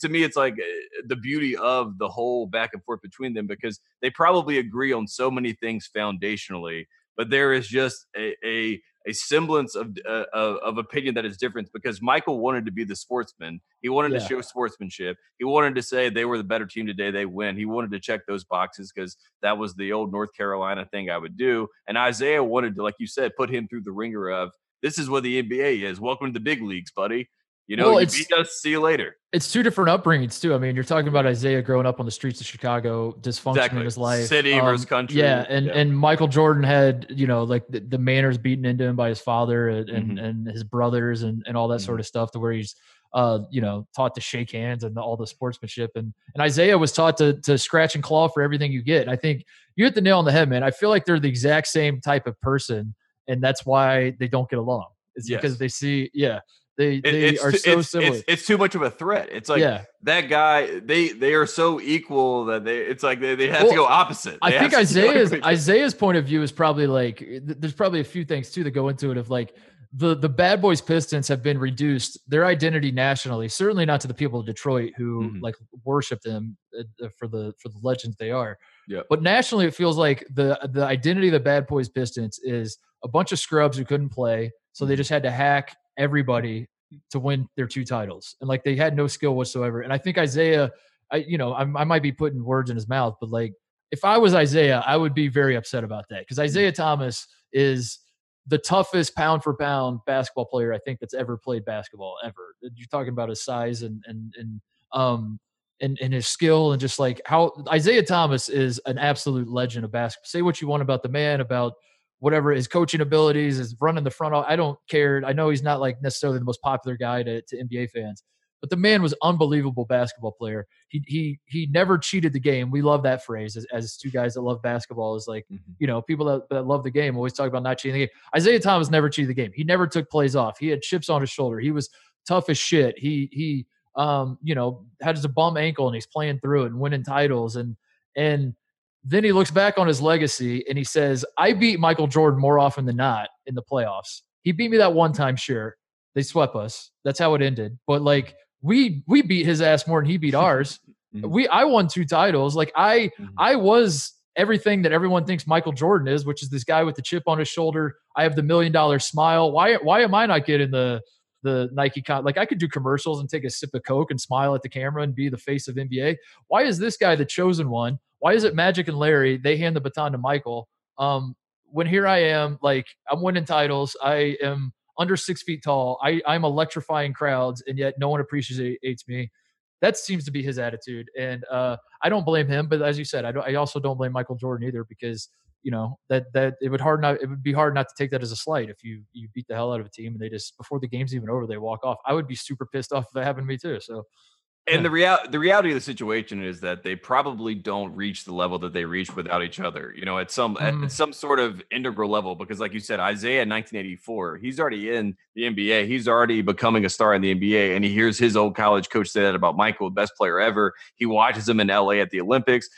to me it's like eh, the beauty of the whole back and forth between them because they probably agree on so many things foundationally, but there is just a, a a semblance of, uh, of, of opinion that is different because Michael wanted to be the sportsman. He wanted yeah. to show sportsmanship. He wanted to say they were the better team today. They win. He wanted to check those boxes because that was the old North Carolina thing I would do. And Isiah wanted to, like you said, put him through the ringer of this is what the NBA is. Welcome to the big leagues, buddy. You know, well, you beat us. See you later. It's two different upbringings too. I mean, you're talking about Isiah growing up on the streets of Chicago, dysfunction exactly. in his life, city um, versus country. Yeah, and yeah. and Michael Jordan had you know like the, the, manners beaten into him by his father and mm-hmm. and, his brothers and and all that mm-hmm. sort of stuff, to where he's uh you know taught to shake hands and all the sportsmanship and and Isiah was taught to to scratch and claw for everything you get. I think you hit the nail on the head, man. I feel like they're the exact same type of person, and that's why they don't get along. It's yes. because they see, yeah, they they it's, are so it's, similar. It's, it's, too much of a threat. It's like yeah. that guy. They they are so equal that they. It's like they, they have well, to go opposite. They I think Isiah's Isiah's point of view is probably like there's probably a few things too that go into it. Of like the the Bad Boys Pistons have been reduced their identity nationally. Certainly not to the people of Detroit who mm-hmm. like worship them uh, for the for the legends they are. Yeah. But nationally, it feels like the the identity of the Bad Boys Pistons is a bunch of scrubs who couldn't play, so they mm-hmm. just had to hack everybody to win their two titles, and like they had no skill whatsoever. And I think Isiah, I you know, I, I might be putting words in his mouth, but like if I was Isiah, I would be very upset about that because Isiah Thomas is the toughest pound for pound basketball player I think that's ever played basketball ever. You're talking about his size and and and um and, and his skill and just like how Isiah Thomas is an absolute legend of basketball. Say what you want about the man, about whatever his coaching abilities, is running the front. I don't care. I know he's not like necessarily the most popular guy to, to NBA fans, but the man was unbelievable basketball player. He he he never cheated the game. We love that phrase as, as two guys that love basketball. Is like mm-hmm. you know people that, that love the game always talk about not cheating the game. Isiah Thomas never cheated the game. He never took plays off. He had chips on his shoulder. He was tough as shit. He he um you know had his bum ankle and he's playing through it and winning titles and and then he looks back on his legacy and he says, I beat Michael Jordan more often than not in the playoffs. He beat me that one time, sure. They swept us. That's how it ended. But like we we beat his ass more than he beat ours. mm-hmm. We I won two titles. Like I mm-hmm. I was everything that everyone thinks Michael Jordan is, which is this guy with the chip on his shoulder. I have the million dollar smile. Why why am I not getting the the Nike con- like I could do commercials and take a sip of Coke and smile at the camera and be the face of NBA. Why is this guy the chosen one? Why is it Magic and Larry? They hand the baton to Michael. Um, when here I am, like I'm winning titles. I am under six feet tall. I, I'm electrifying crowds, and yet no one appreciates me. That seems to be his attitude, and uh, I don't blame him. But as you said, I, I also don't blame Michael Jordan either because you know that that it would hard not it would be hard not to take that as a slight if you you beat the hell out of a team and they just before the game's even over they walk off. I would be super pissed off if that happened to me too. So and the real the reality of the situation is that they probably don't reach the level that they reach without each other. You know, at some mm. at some sort of integral level. Because, like you said, Isiah, 1984, he's already in the NBA. He's already becoming a star in the NBA, and he hears his old college coach say that about Michael, the best player ever. He watches him in LA at the Olympics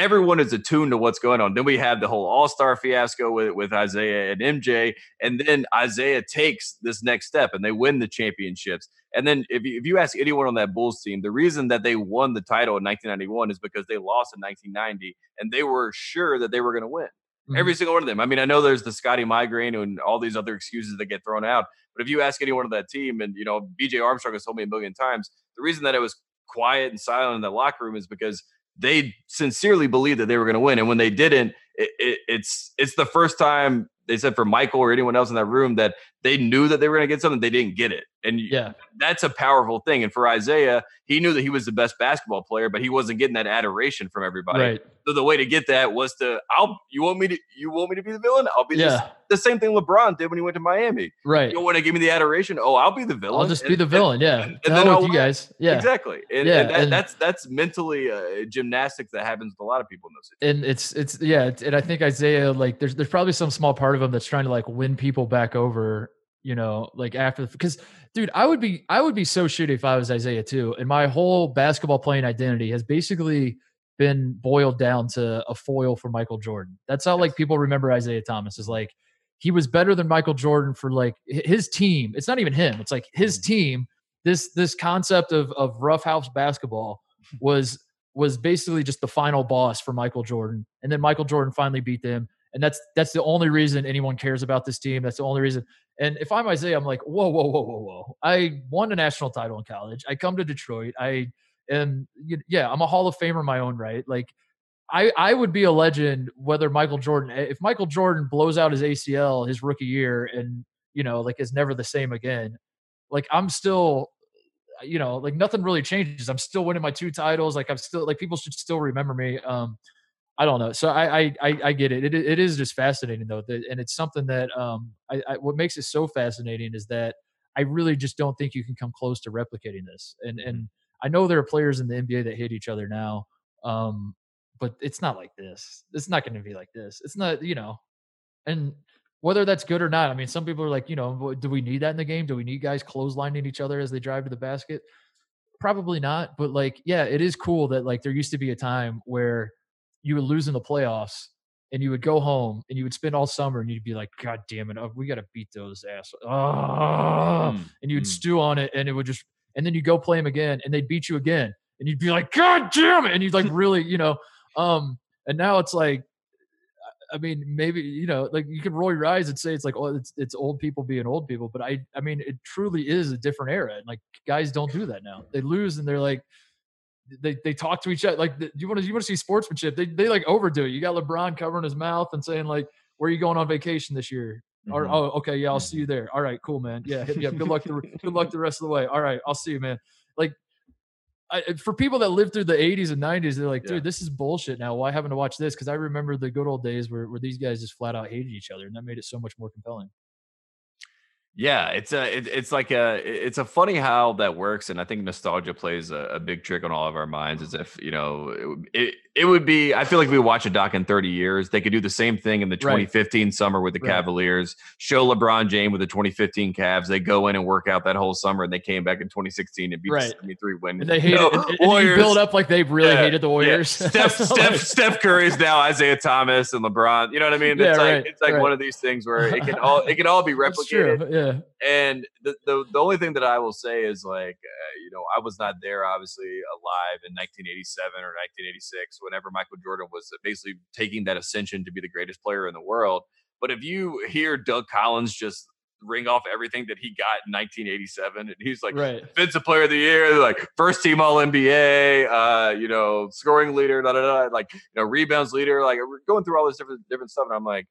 everyone is attuned to what's going on. Then we have the whole All Star fiasco with, with Isiah and MJ, and then Isiah takes this next step and they win the championships. And then if you, if you ask anyone on that Bulls team, the reason that they won the title in 1991 is because they lost in 1990 and they were sure that they were going to win. Mm-hmm. Every single one of them. I mean, I know there's the Scottie migraine and all these other excuses that get thrown out, but if you ask anyone on that team, and you know, BJ Armstrong has told me a million times, the reason that it was quiet and silent in the locker room is because they sincerely believed that they were going to win. And when they didn't, it, it, it's it's the first time they said for Michael or anyone else in that room that they knew that they were going to get something, they didn't get it. And yeah, that's a powerful thing. And for Isiah, he knew that he was the best basketball player, but he wasn't getting that adoration from everybody. Right. So the way to get that was to, I'll, you want me to, you want me to be the villain? I'll be yeah. the same thing LeBron did when he went to Miami. Right. You want to give me the adoration? Oh, I'll be the villain. I'll just and, be the villain. yeah. And, and then with you guys. Yeah. Exactly. And, yeah. And that, and, that's, that's mentally uh, gymnastics that happens with a lot of people in those situations. And it's, it's, yeah. And I think Isiah like, there's, there's probably some small part of him that's trying to like win people back over you know, like after because dude, I would be I would be so shitty if I was Isiah too. And my whole basketball playing identity has basically been boiled down to a foil for Michael Jordan. That's how like people remember Isiah Thomas is like he was better than Michael Jordan for like his team. It's not even him. It's like his mm. team. This this concept of of roughhouse basketball was was basically just the final boss for Michael Jordan. And then Michael Jordan finally beat them. And that's that's the only reason anyone cares about this team. That's the only reason. And if I'm Isiah, I'm like, whoa, whoa, whoa, whoa, whoa. I won a national title in college. I come to Detroit. I am, yeah, I'm a Hall of Famer in my own right. Like, I, I would be a legend whether Michael Jordan, if Michael Jordan blows out his ACL his rookie year and, you know, like is never the same again, like I'm still, you know, like nothing really changes. I'm still winning my two titles. Like I'm still, like people should still remember me. Um, I don't know. So I I I, get it. it. It is just fascinating though, and it's something that um I, I, what makes it so fascinating is that I really just don't think you can come close to replicating this. And mm-hmm. and I know there are players in the NBA that hate each other now, um, but it's not like this. It's not going to be like this. It's not you know, and whether that's good or not. I mean, some people are like, you know, do we need that in the game? Do we need guys clotheslining each other as they drive to the basket? Probably not. But like, yeah, it is cool that like there used to be a time where you would lose in the playoffs and you would go home and you would spend all summer and you'd be like, God damn it, oh, we got to beat those ass. Oh, mm, and you'd mm. stew on it and it would just, and then you go play them again and they'd beat you again and you'd be like, God damn it. And you'd like really, you know, um, and now it's like, I mean, maybe you know, like you can roll your eyes and say it's like, oh, it's it's old people being old people, but I, I mean, it truly is a different era, and like guys don't do that now. They lose and they're like, they they talk to each other like you want to you want to see sportsmanship. They they like overdo it. You got LeBron covering his mouth and saying like, "Where are you going on vacation this year?" Mm-hmm. Or oh okay yeah I'll see you there. All right cool man yeah up. Good luck the good luck the rest of the way. All right I'll see you man. Like I, for people that lived through the 80s and 90s, they're like, dude, yeah. this is bullshit now. Why haven't I watched this? Because I remember the good old days where, where these guys just flat out hated each other, and that made it so much more compelling. Yeah, it's a it, it's like a it's a funny how that works, and I think nostalgia plays a, a big trick on all of our minds. As if you know, it, it would be. I feel like we watch a doc in thirty years. They could do the same thing in the 2015 right. summer with the right. Cavaliers. Show LeBron James with the 2015 Cavs. They go in and work out that whole summer, and they came back in 2016 and beat right. the 73 win. And they hated and, and Warriors. build up like they really yeah, hated the Warriors. Yeah. Steph Steph Steph Curry is now Isiah Thomas and LeBron. You know what I mean? It's yeah, like it's like one of these things where it can all it can all be replicated. Yeah. And the, the the only thing that I will say is like uh, you know I was not there obviously alive in 1987 or 1986 whenever Michael Jordan was basically taking that ascension to be the greatest player in the world. But if you hear Doug Collins just ring off everything that he got in 1987, and he's like right. defensive player of the year, like first team All NBA, uh, you know, scoring leader, da, da, da, like you know, rebounds leader. Like we're going through all this different different stuff, and I'm like,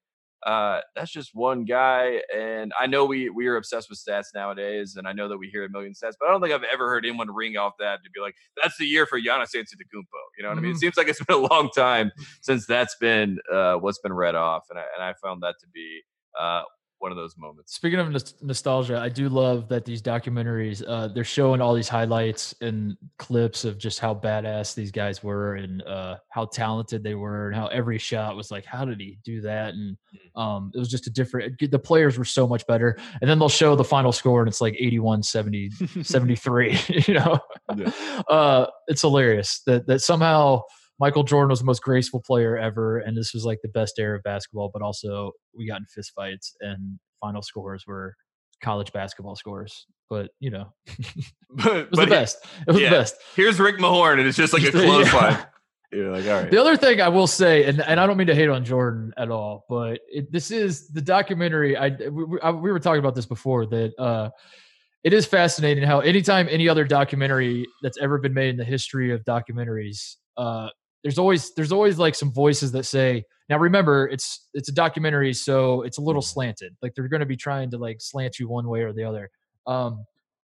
uh, that's just one guy. And I know we we are obsessed with stats nowadays, and I know that we hear a million stats, but I don't think I've ever heard anyone ring off that to be like, that's the year for Giannis Antetokounmpo. You know what mm-hmm. I mean? It mm-hmm. seems like it's been a long time since that's been uh, what's been read off, and I, and I found that to be uh, one of those moments. Speaking of nostalgia, I do love that these documentaries uh, they're showing all these highlights and clips of just how badass these guys were and uh, how talented they were and how every shot was like, how did he do that? And mm. um, it was just a different. The players were so much better. And then they'll show the final score and it's like 81, 70, 73. You know, yeah. uh, it's hilarious that that somehow Michael Jordan was the most graceful player ever, and this was like the best era of basketball. But also, we got in fistfights, and final scores were college basketball scores. But you know, but, it was the best. It was yeah. the best. Here's Rick Mahorn, and it's just like a close yeah. You're like, all right. The other thing I will say, and, and I don't mean to hate on Jordan at all, but it, this is the documentary. I we, I we, were talking about this before that uh, it is fascinating how anytime any other documentary that's ever been made in the history of documentaries uh, there's always there's always like some voices that say now remember it's it's a documentary so it's a little slanted. Like they're going to be trying to like slant you one way or the other. Um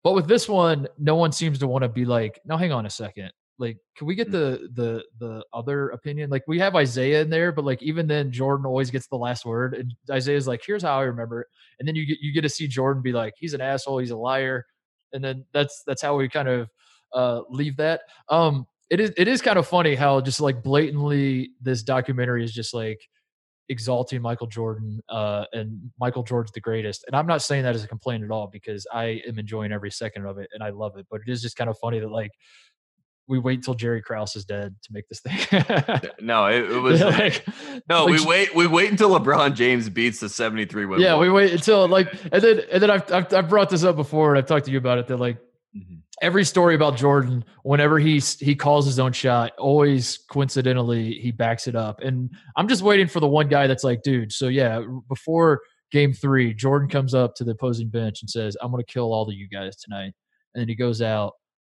but with this one no one seems to want to be like now hang on a second. Like can we get mm. the the the other opinion? Like we have isiah in there but like even then jordan always gets the last word and isiah's like here's how i remember it. And then you get you get to see jordan be like he's an asshole. He's a liar. And then that's that's how we kind of uh leave that. Um it is it is kind of funny how just like blatantly this documentary is just like exalting Michael Jordan uh, and Michael Jordan's the greatest. And I'm not saying that as a complaint at all because I am enjoying every second of it and I love it. But it is just kind of funny that like we wait till Jerry Krause is dead to make this thing. no, it, it was like, no. Like, we wait. We wait until LeBron James beats the seventy three win. Yeah, we wait until like, and then and then I've, I've, I've brought this up before and I've talked to you about it. That like mm-hmm every story about Jordan, whenever he's he calls his own shot, always coincidentally he backs it up. And I'm just waiting for the one guy that's like, dude. So yeah, before game three, Jordan comes up to the opposing bench and says, "I'm going to kill all of you guys tonight." And then he goes out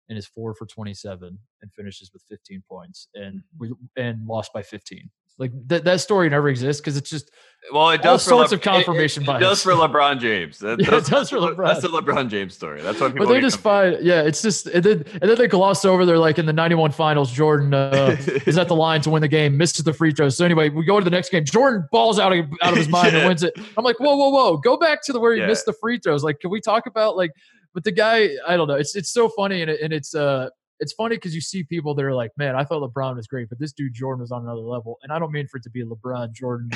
and is four for 27 and finishes with 15 points and mm-hmm. we and lost by 15. Like that that story never exists because it's just well, it does all sorts Le- of confirmation it, it, it does for LeBron James. That, yeah, it does for LeBron. That's the LeBron James story. That's what people. But they just find, yeah, it's just and then and then they gloss over. They're like in the '91 Finals, Jordan uh, is at the line to win the game, misses the free throws. So anyway, we go to the next game. Jordan balls out of out of his mind yeah. and wins it. I'm like, whoa, whoa, whoa, go back to the where he yeah. missed the free throws. Like, can we talk about like? But the guy, I don't know. It's it's so funny and it, and it's uh it's funny because you see people that are like, man, I thought LeBron was great, but this dude Jordan was on another level. And I don't mean for it to be LeBron Jordan.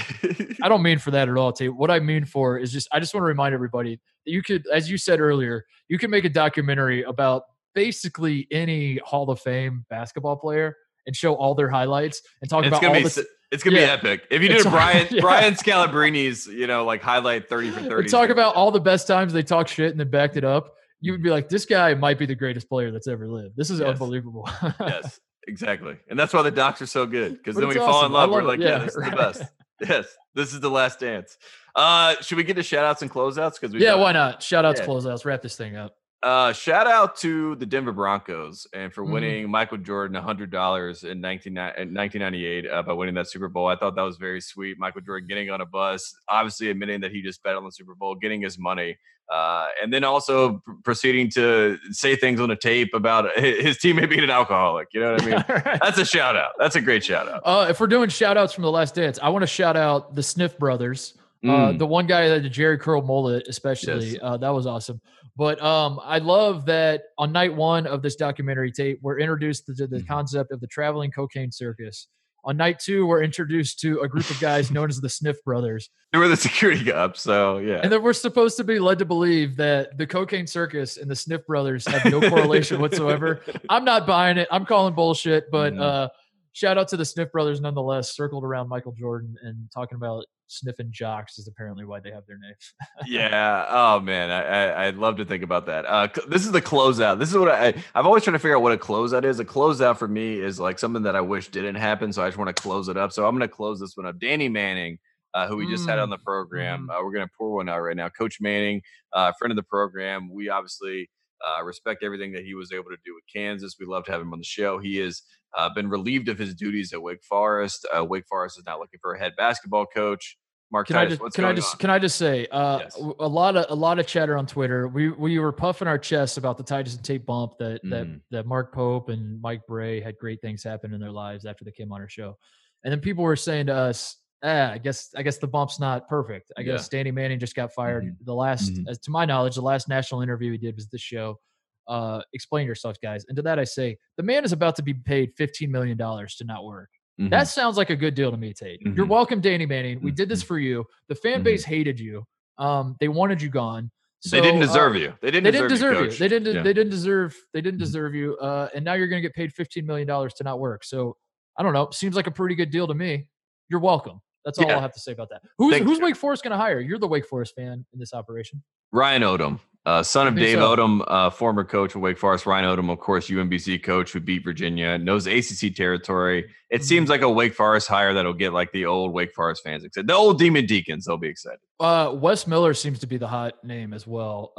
I don't mean for that at all. Too. What I mean for is just I just want to remind everybody that you could, as you said earlier, you can make a documentary about basically any Hall of Fame basketball player and show all their highlights and talk it's about gonna all be, the. It's gonna yeah. be epic. If you did Brian yeah. Brian Scalabrine's, you know, like highlight thirty for thirty. Talk about all the best times they talk shit and then backed it up you would be like, this guy might be the greatest player that's ever lived. This is yes. unbelievable. yes, exactly. And that's why the docs are so good because then we awesome. fall in love. We're like, yeah, yeah this is the best. Yes, this is the last dance. Uh, should we get to shout outs and closeouts? Because we yeah, why not? Shout outs, yeah. closeouts, wrap this thing up. Uh, shout out to the Denver Broncos and for mm-hmm. winning mm. Michael Jordan $100 in 1998 uh, by winning that Super Bowl. I thought that was very sweet. Michael Jordan getting on a bus, obviously admitting that he just bet on the Super Bowl, getting his money. Uh, and then also pr- proceeding to say things on a tape about his teammate being an alcoholic. You know what I mean? right. That's a shout out. That's a great shout out. Uh, if we're doing shout outs from the last dance, I want to shout out the Sniff brothers. Uh, mm. Uh, the one guy that the Jheri curl mullet, especially, yes. uh, that was awesome. But um, I love that on night one of this documentary tape, we're introduced to the mm-hmm. concept of the traveling cocaine circus. On night two, we're introduced to a group of guys known as the Sniff Brothers. They were the security cops, so yeah. And then we're supposed to be led to believe that the cocaine circus and the Sniff Brothers have no correlation whatsoever. I'm not buying it. I'm calling bullshit. But mm-hmm. uh, shout out to the Sniff Brothers nonetheless, circled around Michael Jordan and talking about sniffing jocks is apparently why they have their names. yeah. Oh man, I, I would love to think about that. Uh, this is the closeout. This is what I I've always tried to figure out what a closeout is. A closeout for me is like something that I wish didn't happen, so I just want to close it up. So I'm going to close this one up. Danny Manning uh, who we just had on the Mm, program. mhm. Uh, we're going to pour one out right now. Coach Manning, uh, friend of the program. We obviously uh, respect everything that he was able to do with Kansas. We love to have him on the show. He has uh, been relieved of his duties at Wake Forest. Uh, Wake Forest is now looking for a head basketball coach. Mark Can I just what's can I just on? can I just say uh, Yes. a lot of a lot of chatter on Twitter. We we were puffing our chests about the Titus and Tate bump that that Mhm. that Mark Pope and Mike Brey had great things happen in their lives after they came on our show, and then people were saying to us, "Ah, I guess I guess the bump's not perfect. I guess Danny Manning just got fired. Mhm. The last, Mhm. as to my knowledge, the last national interview he did was this show. Uh, explain yourself, guys. And to that I say, the man is about to be paid fifteen million dollars to not work. Mhm. That sounds like a good deal to me, Tate. You're Mhm. welcome, Danny Manning. We did this Mhm. for you. The fan Mhm. base hated you. Um, they wanted you gone. they didn't So, uh, deserve you. They didn't They deserve, didn't deserve you. Coach. They didn't. Yeah. They didn't deserve. They didn't deserve you. Uh, and now you're going to get paid 15 million dollars to not work. So I don't know. Seems like a pretty good deal to me. You're welcome. That's all Yeah. I'll have to say about that. Who's Thank Who's you. Wake Forest going to hire? You're the Wake Forest fan in this operation. Ryan Odom, uh, son of Dave so? Odom, uh, former coach of Wake Forest. Ryan Odom, of course, UMBC coach who beat Virginia, knows ACC territory. It Mhm. seems like a Wake Forest hire that'll get like the old Wake Forest fans excited. The old Demon Deacons, they'll be excited. Uh, Wes Miller seems to be the hot name as well.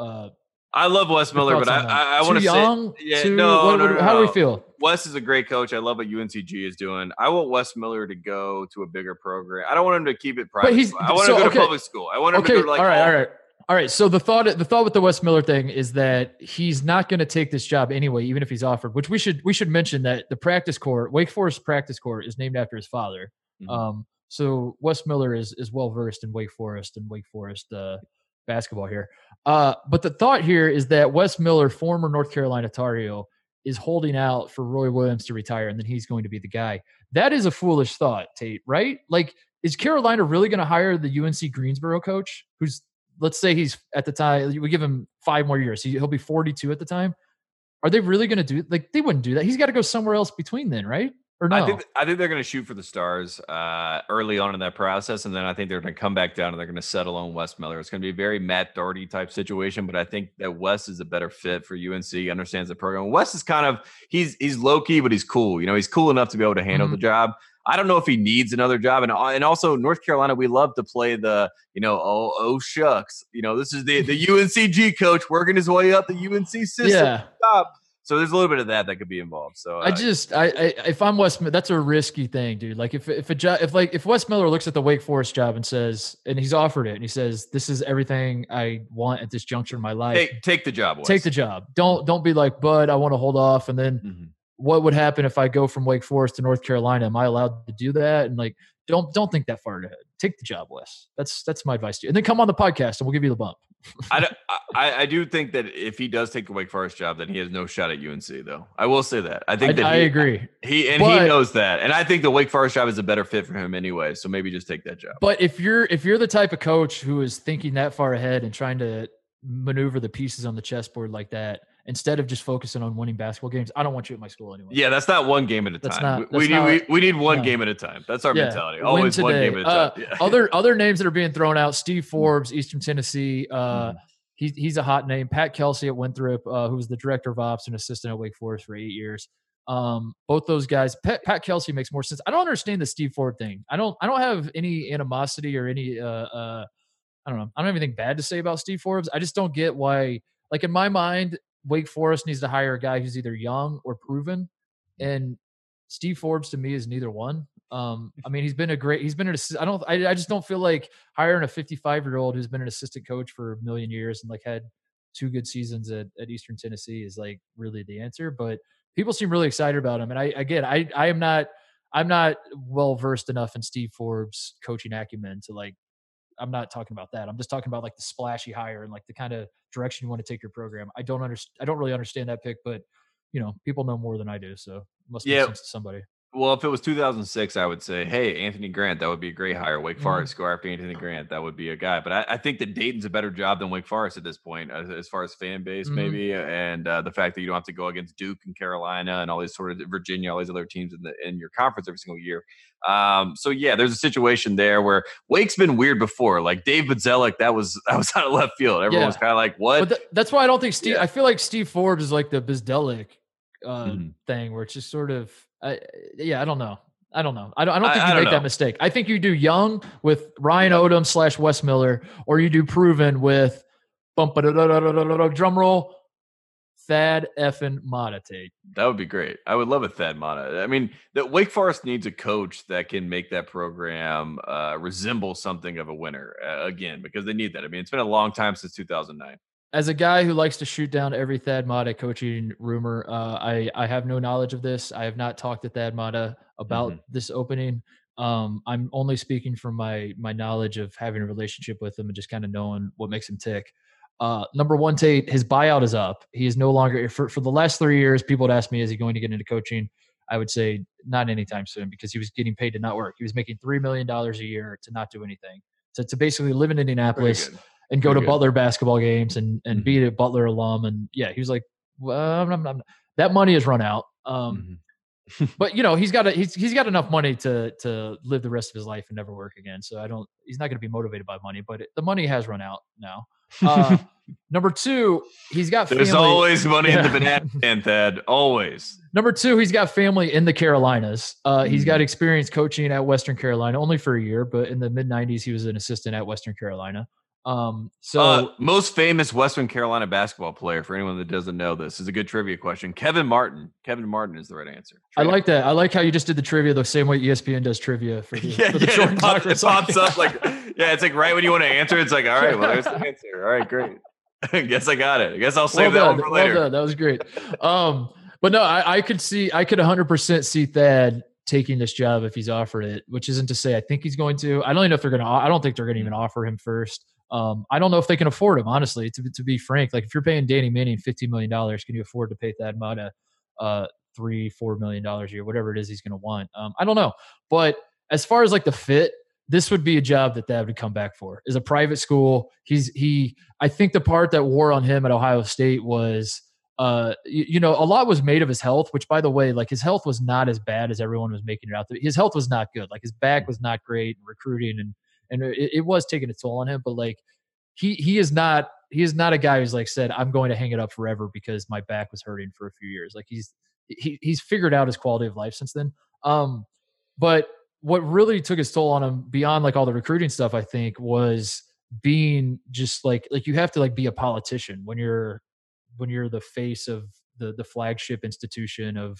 I love Wes Miller, but I. I, I want to say young. yeah, Too- no, what- no, what- no, How do we feel? Wes is a great coach. I love what UNCG is doing. I want Wes Miller to go to a bigger program. I don't want him to keep it private. he's- I want so, him to go okay. to public school. I want him okay, to go to like all right, all- right, all right. So the thought, the thought with the Wes Miller thing is that he's not going to take this job anyway, even if he's offered. Which we should we should mention that the practice court, Wake Forest practice court, is named after his father. Mhm. Um, so Wes Miller is is well versed in Wake Forest and Wake Forest uh, basketball here. Uh, but the thought here is that Wes Miller, former North Carolina Tar Heel, is holding out for Roy Williams to retire, and then he's going to be the guy. That is a foolish thought, Tate. Right? Like, is Carolina really going to hire the UNC Greensboro coach, who's let's say he's at the time we give him five more years, he, he'll be 42 at the time. Are they really going to do like they wouldn't do that? He's got to go somewhere else between then, right? Or no? I think I think they're going to shoot for the stars uh, early on in that process, and then I think they're going to come back down and they're going to settle on Wes Miller. It's going to be a very Matt Doherty type situation, but I think that Wes is a better fit for UNC. He understands the program. Wes is kind of he's he's low key, but he's cool. You know, he's cool enough to be able to handle the job. I don't know if he needs another job, and and also North Carolina, we love to play the you know oh oh shucks, you know this is the the UNCG coach working his way up the UNC system. yeah. Stop. So there's a little bit of that that could be involved. So I uh, just, I, I, if I'm Wes, that's a risky thing, dude. Like if, if a job, if like, if Wes Miller looks at the Wake Forest job and says, and he's offered it, and he says, "This is everything I want at this juncture in my life. take take the job. Wes. Take the job. Don't, don't be like, Bud, I want to hold off. And then Mhm. what would happen if I go from Wake Forest to North Carolina? Am I allowed to do that? And like, don't, don't think that far ahead. Take the job, Wes. That's, that's my advice to you. And then come on the podcast and we'll give you the bump. I, I, I do think that if he does take the Wake Forest job, then he has no shot at UNC, though. I will say that. I I, think that I he, agree. He and But- he knows that, and I think the Wake Forest job is a better fit for him anyway. So maybe just take that job. But if you're if you're the type of coach who is thinking that far ahead and trying to maneuver the pieces on the chessboard like that instead of just focusing on winning basketball games, I don't want you at my school anyway. Yeah, that's not one game at a That's time. not- we, need we, we need one no. game at a time. That's our Yeah, mentality. Always one game at a Uh, time. Yeah. Other other names that are being thrown out: Steve Forbes, Eastern Tennessee. Uh, Mhm. he's he's a hot name. Pat Kelsey at Winthrop, uh, who was the director of ops and assistant at Wake Forest for eight years. Um, both those guys. Pat, Pat Kelsey makes more sense. I don't understand the Steve Ford thing. I don't. I don't have any animosity or any. Uh, uh, I don't know. I don't have anything bad to say about Steve Forbes. I just don't get why. Like in my mind, Wake Forest needs to hire a guy who's either young or proven, and Steve Forbes to me is neither one. Um, I mean, he's been a great. He's been an. I don't. I, I just don't feel like hiring a 55 year old who's been an assistant coach for a million years and like had two good seasons at, at Eastern Tennessee is like really the answer. But people seem really excited about him, and I again, I I am not. I'm not well versed enough in Steve Forbes' coaching acumen to like. I'm not talking about that. I'm just talking about like the splashy hire and like the kind of direction you want to take your program. I don't understand. I don't really understand that pick, but you know, people know more than I do, so it must make Yeah. sense to somebody. Well, if it was 2006, I would say, hey, Anthony Grant, that would be a great hire. Wake Mhm. Forest, go after Anthony Grant. That would be a guy. But I, I think that Dayton's a better job than Wake Forest at this point, as, as far as fan base, Mhm. maybe, and uh, the fact that you don't have to go against Duke and Carolina and all these sort of Virginia, all these other teams in the in your conference every single year. Um, so yeah, there's a situation there where Wake's been weird before. Like Dave Bzdelik, that was that was out of left field. Everyone Yeah. was kind of like, what? But th- that's why I don't think Steve. Yeah. I feel like Steve Forbes is like the Bzdelik uh, Mhm. thing, where it's just sort of, I yeah, I don't know. I don't know. I don't, I don't think I you don't make that mistake. I think you do young with Ryan Odom slash Wes Miller, or you do proven with bump drum roll, Thad effing Matta Tate. That would be great. I would love a Thad Matta. I mean, that Wake Forest needs a coach that can make that program uh, resemble something of a winner uh, again because they need that. I mean, it's been a long time since 2009. As a guy who likes to shoot down every Thad Matta coaching rumor, uh, I I have no knowledge of this. I have not talked to Thad Matta about this opening. Um, I'm only speaking from my my knowledge of having a relationship with him and just kind of knowing what makes him tick. Uh, number one, Tate, his buyout is up. He is no longer for for the last three years. People would ask me, is he going to get into coaching? I would say not anytime soon because he was getting paid to not work. He was making three million dollars a year to not do anything. So to basically live in Indianapolis. And go Very to good. Butler basketball games and and Mhm. be a Butler alum. And yeah, he was like, well, I'm, I'm, I'm- that money has run out. Um, Mhm. but you know, he's got a, he's he's got enough money to to live the rest of his life and never work again. So I don't, he's not going to be motivated by money. But it, the money has run out now. Uh, number two, he's got There's family. always money in the banana stand, Thad. Always. Number two, he's got family in the Carolinas. Uh, He's Mm. got experience coaching at Western Carolina, only for a year, but in the mid '90s, he was an assistant at Western Carolina. Um, so uh, most famous Western Carolina basketball player, for anyone that doesn't know this, is a good trivia question. Kevin Martin. Kevin Martin is the right answer. I like that. I like how you just did the trivia the same way ESPN does trivia for the, Yeah, for the yeah, it, pops, it pops up like, yeah, it's like right when you want to answer, it's like, all right, well, there's the answer. All right, great. I guess I got it. I guess I'll save well that one for later. done. That was great. Um, but no, I, I could see, I could 100% see Thad taking this job if he's offered it, which isn't to say I think he's going to. I don't even know if they're going to. I don't think they're going to even offer him first. Um, I don't know if they can afford him, honestly. To, be- to be frank, like if you're paying Danny Manning fifty million dollars, can you afford to pay Thad Matta uh, three, four million dollars a year, whatever it is he's going to want? Um, I don't know, but as far as like the fit, this would be a job that Thad would come back for. Is a private school. He's he. I think the part that wore on him at Ohio State was uh, you, you know, a lot was made of his health, which by the way, like his health was not as bad as everyone was making it out. to be. His health was not good. Like his back was not great, recruiting and and it, it was taking a toll on him. But like he he is not he is not a guy who's like said I'm going to hang it up forever because my back was hurting for a few years. Like he's he he's figured out his quality of life since then. Um, but what really took its toll on him beyond like all the recruiting stuff, I think, was being just like like you have to like be a politician when you're when you're the face of the the flagship institution of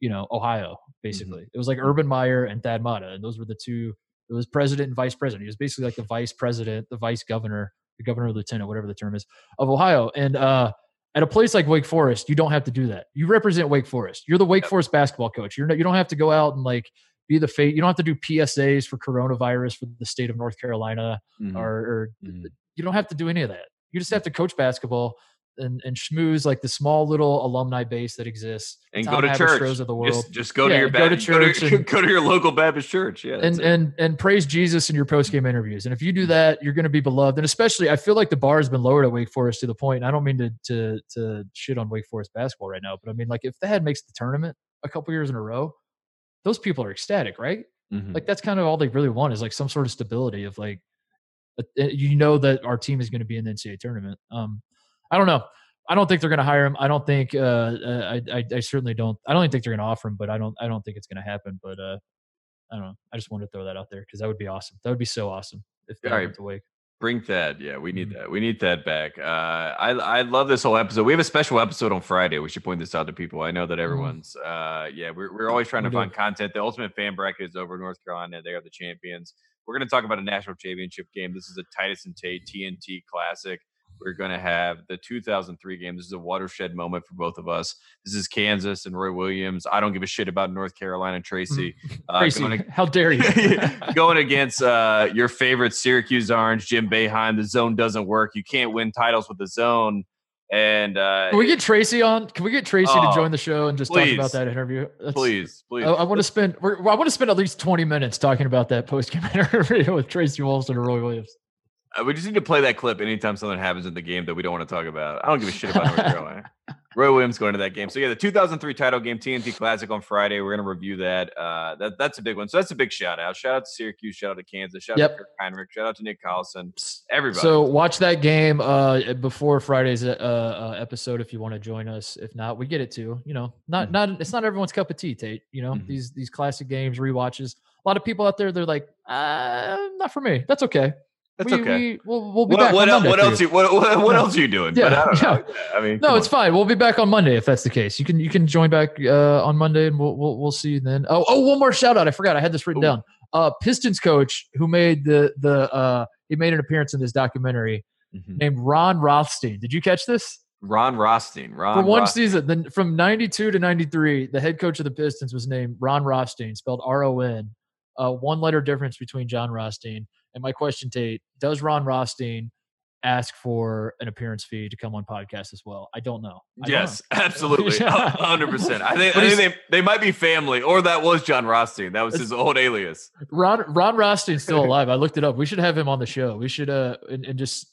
you know Ohio. Basically, it was like Urban Meyer and Thad Matta, and those were the two. It was president and vice president. He was basically like the vice president, the vice governor, the governor lieutenant, whatever the term is, of Ohio. And uh, at a place like Wake Forest, you don't have to do that. You represent Wake Forest. You're the Wake Forest basketball coach. You're not, you don't have to go out and like be the fate. You don't have to do PSAs for coronavirus for the state of North Carolina, Mhm. or, or Mhm. you don't have to do any of that. You just have to coach basketball and, and schmooze like the small little alumni base that exists. and Tom go to church. Of the world. Just, just go to Yeah, your go to Baptist, go to, church and- go to your local Baptist church. Yeah, and it. and and praise Jesus in your post game interviews. And if you do that, you're going to be beloved. And especially, I feel like the bar has been lowered at Wake Forest to the point. And I don't mean to to to shit on Wake Forest basketball right now, but I mean like if Thad makes the tournament a couple years in a row, those people are ecstatic, right? Mhm. Like that's kind of all they really want is like some sort of stability of like, uh, you know that our team is going to be in the NCAA tournament. Um, I don't know. I don't think they're going to hire him. I don't think. Uh, uh, I, I I certainly don't. I don't think they're going to offer him. But I don't. I don't think it's going to happen. But uh, I don't know. I just wanted to throw that out there because that would be awesome. That would be so awesome if they right. went Wake. Bring Thad. Yeah, we need Mhm. that. We need Thad back. Uh, I I love this whole episode. We have a special episode on Friday. We should point this out to people. I know that everyone's. Uh, yeah, we're we're always trying to Mm-hmm. Find content. The Ultimate Fan Bracket is over. North Carolina, they are the champions. We're going to talk about a national championship game. This is a Titus and Tate TNT Classic. We're going to have the 2003 game. This is a watershed moment for both of us. This is Kansas and Roy Williams. I don't give a shit about North Carolina and Tracy. Uh, Tracy, going how dare you? going against uh, your favorite Syracuse Orange, Jim Boeheim. The zone doesn't work. You can't win titles with the zone. And uh, Can we get Tracy on? Can we get Tracy Oh, to join the show and just talk about that interview? That's- please, please, I, I want to spend. We're, I want to spend at least twenty minutes talking about that post game interview with Tracy Wolfson and Roy Williams. Uh, we just need to play that clip anytime something happens in the game that we don't want to talk about. I don't give a shit about North Carolina. Roy Williams going to that game. So yeah, the 2003 title game, TNT Classic on Friday. We're going to review that. Uh, that that's a big one. So that's a big shout out. Shout out to Syracuse. Shout out to Kansas. Shout Yep. out to Kirk Hinrich. Shout out to Nick Collison. Everybody. So watch that game uh, before Friday's uh, uh, episode if you want to join us. If not, we get it too. You know, not Mhm. not it's not everyone's cup of tea, Tate. You know, Mhm. these these classic games, rewatches. A lot of people out there, they're like, uh, not for me. That's okay. That's we, okay. We, we'll, we'll be what back. what, on Monday what else? you. You, what, what, what else are you doing? Yeah, But I yeah. I mean, No, it's on. fine. We'll be back on Monday if that's the case. You can you can join back uh, on Monday and we'll, we'll we'll see you then. Oh oh, one more shout out. I forgot. I had this written Ooh. down. Uh, Pistons coach who made the the uh, he made an appearance in this documentary Mhm. named Ron Rothstein. Did you catch this? Ron Rothstein. Ron For one Rothstein. season, then from 92 to 93, the head coach of the Pistons was named Ron Rothstein, spelled R O N. Uh, one letter difference between Jon Rothstein. And my question, Tate, does Ron Rothstein ask for an appearance fee to come on podcast as well? I don't know. I don't know. Yes, absolutely, hundred percent. I think, I think they, they might be family, or that was Jon Rothstein. That was his old alias. Ron Ron Rothstein's still alive. I looked it up. We should have him on the show. We should uh and, and just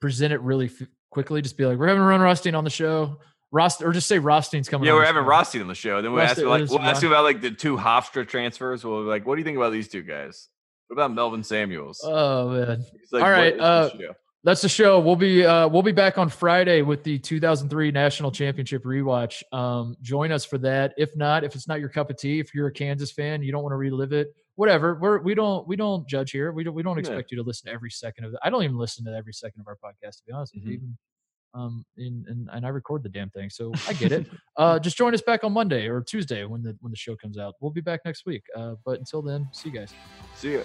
present it really f- quickly. Just be like, we're having Ron Rothstein on the show. Rost or just say Rothstein's coming. Yeah, we're having. Rothstein on the show. Then we ask like we'll ask you about like the two Hofstra transfers. We'll be like, what do you think about these two guys? What about Melvin Samuels? Oh man. Like, all "What right, uh, show?" That's the show. We'll be uh, we'll be back on Friday with the 2003 National Championship rewatch. Um, join us for that. If not, if it's not your cup of tea, if you're a Kansas fan, you don't want to relive it. Whatever. We're we don't we don't judge here. We don't we don't Yeah. expect you to listen to every second of it. I don't even listen to every second of our podcast to be honest. Mhm. Even um and, and and I record the damn thing, so I get it. uh, just join us back on Monday or Tuesday when the when the show comes out. We'll be back next week. Uh, but until then, see you guys. See ya.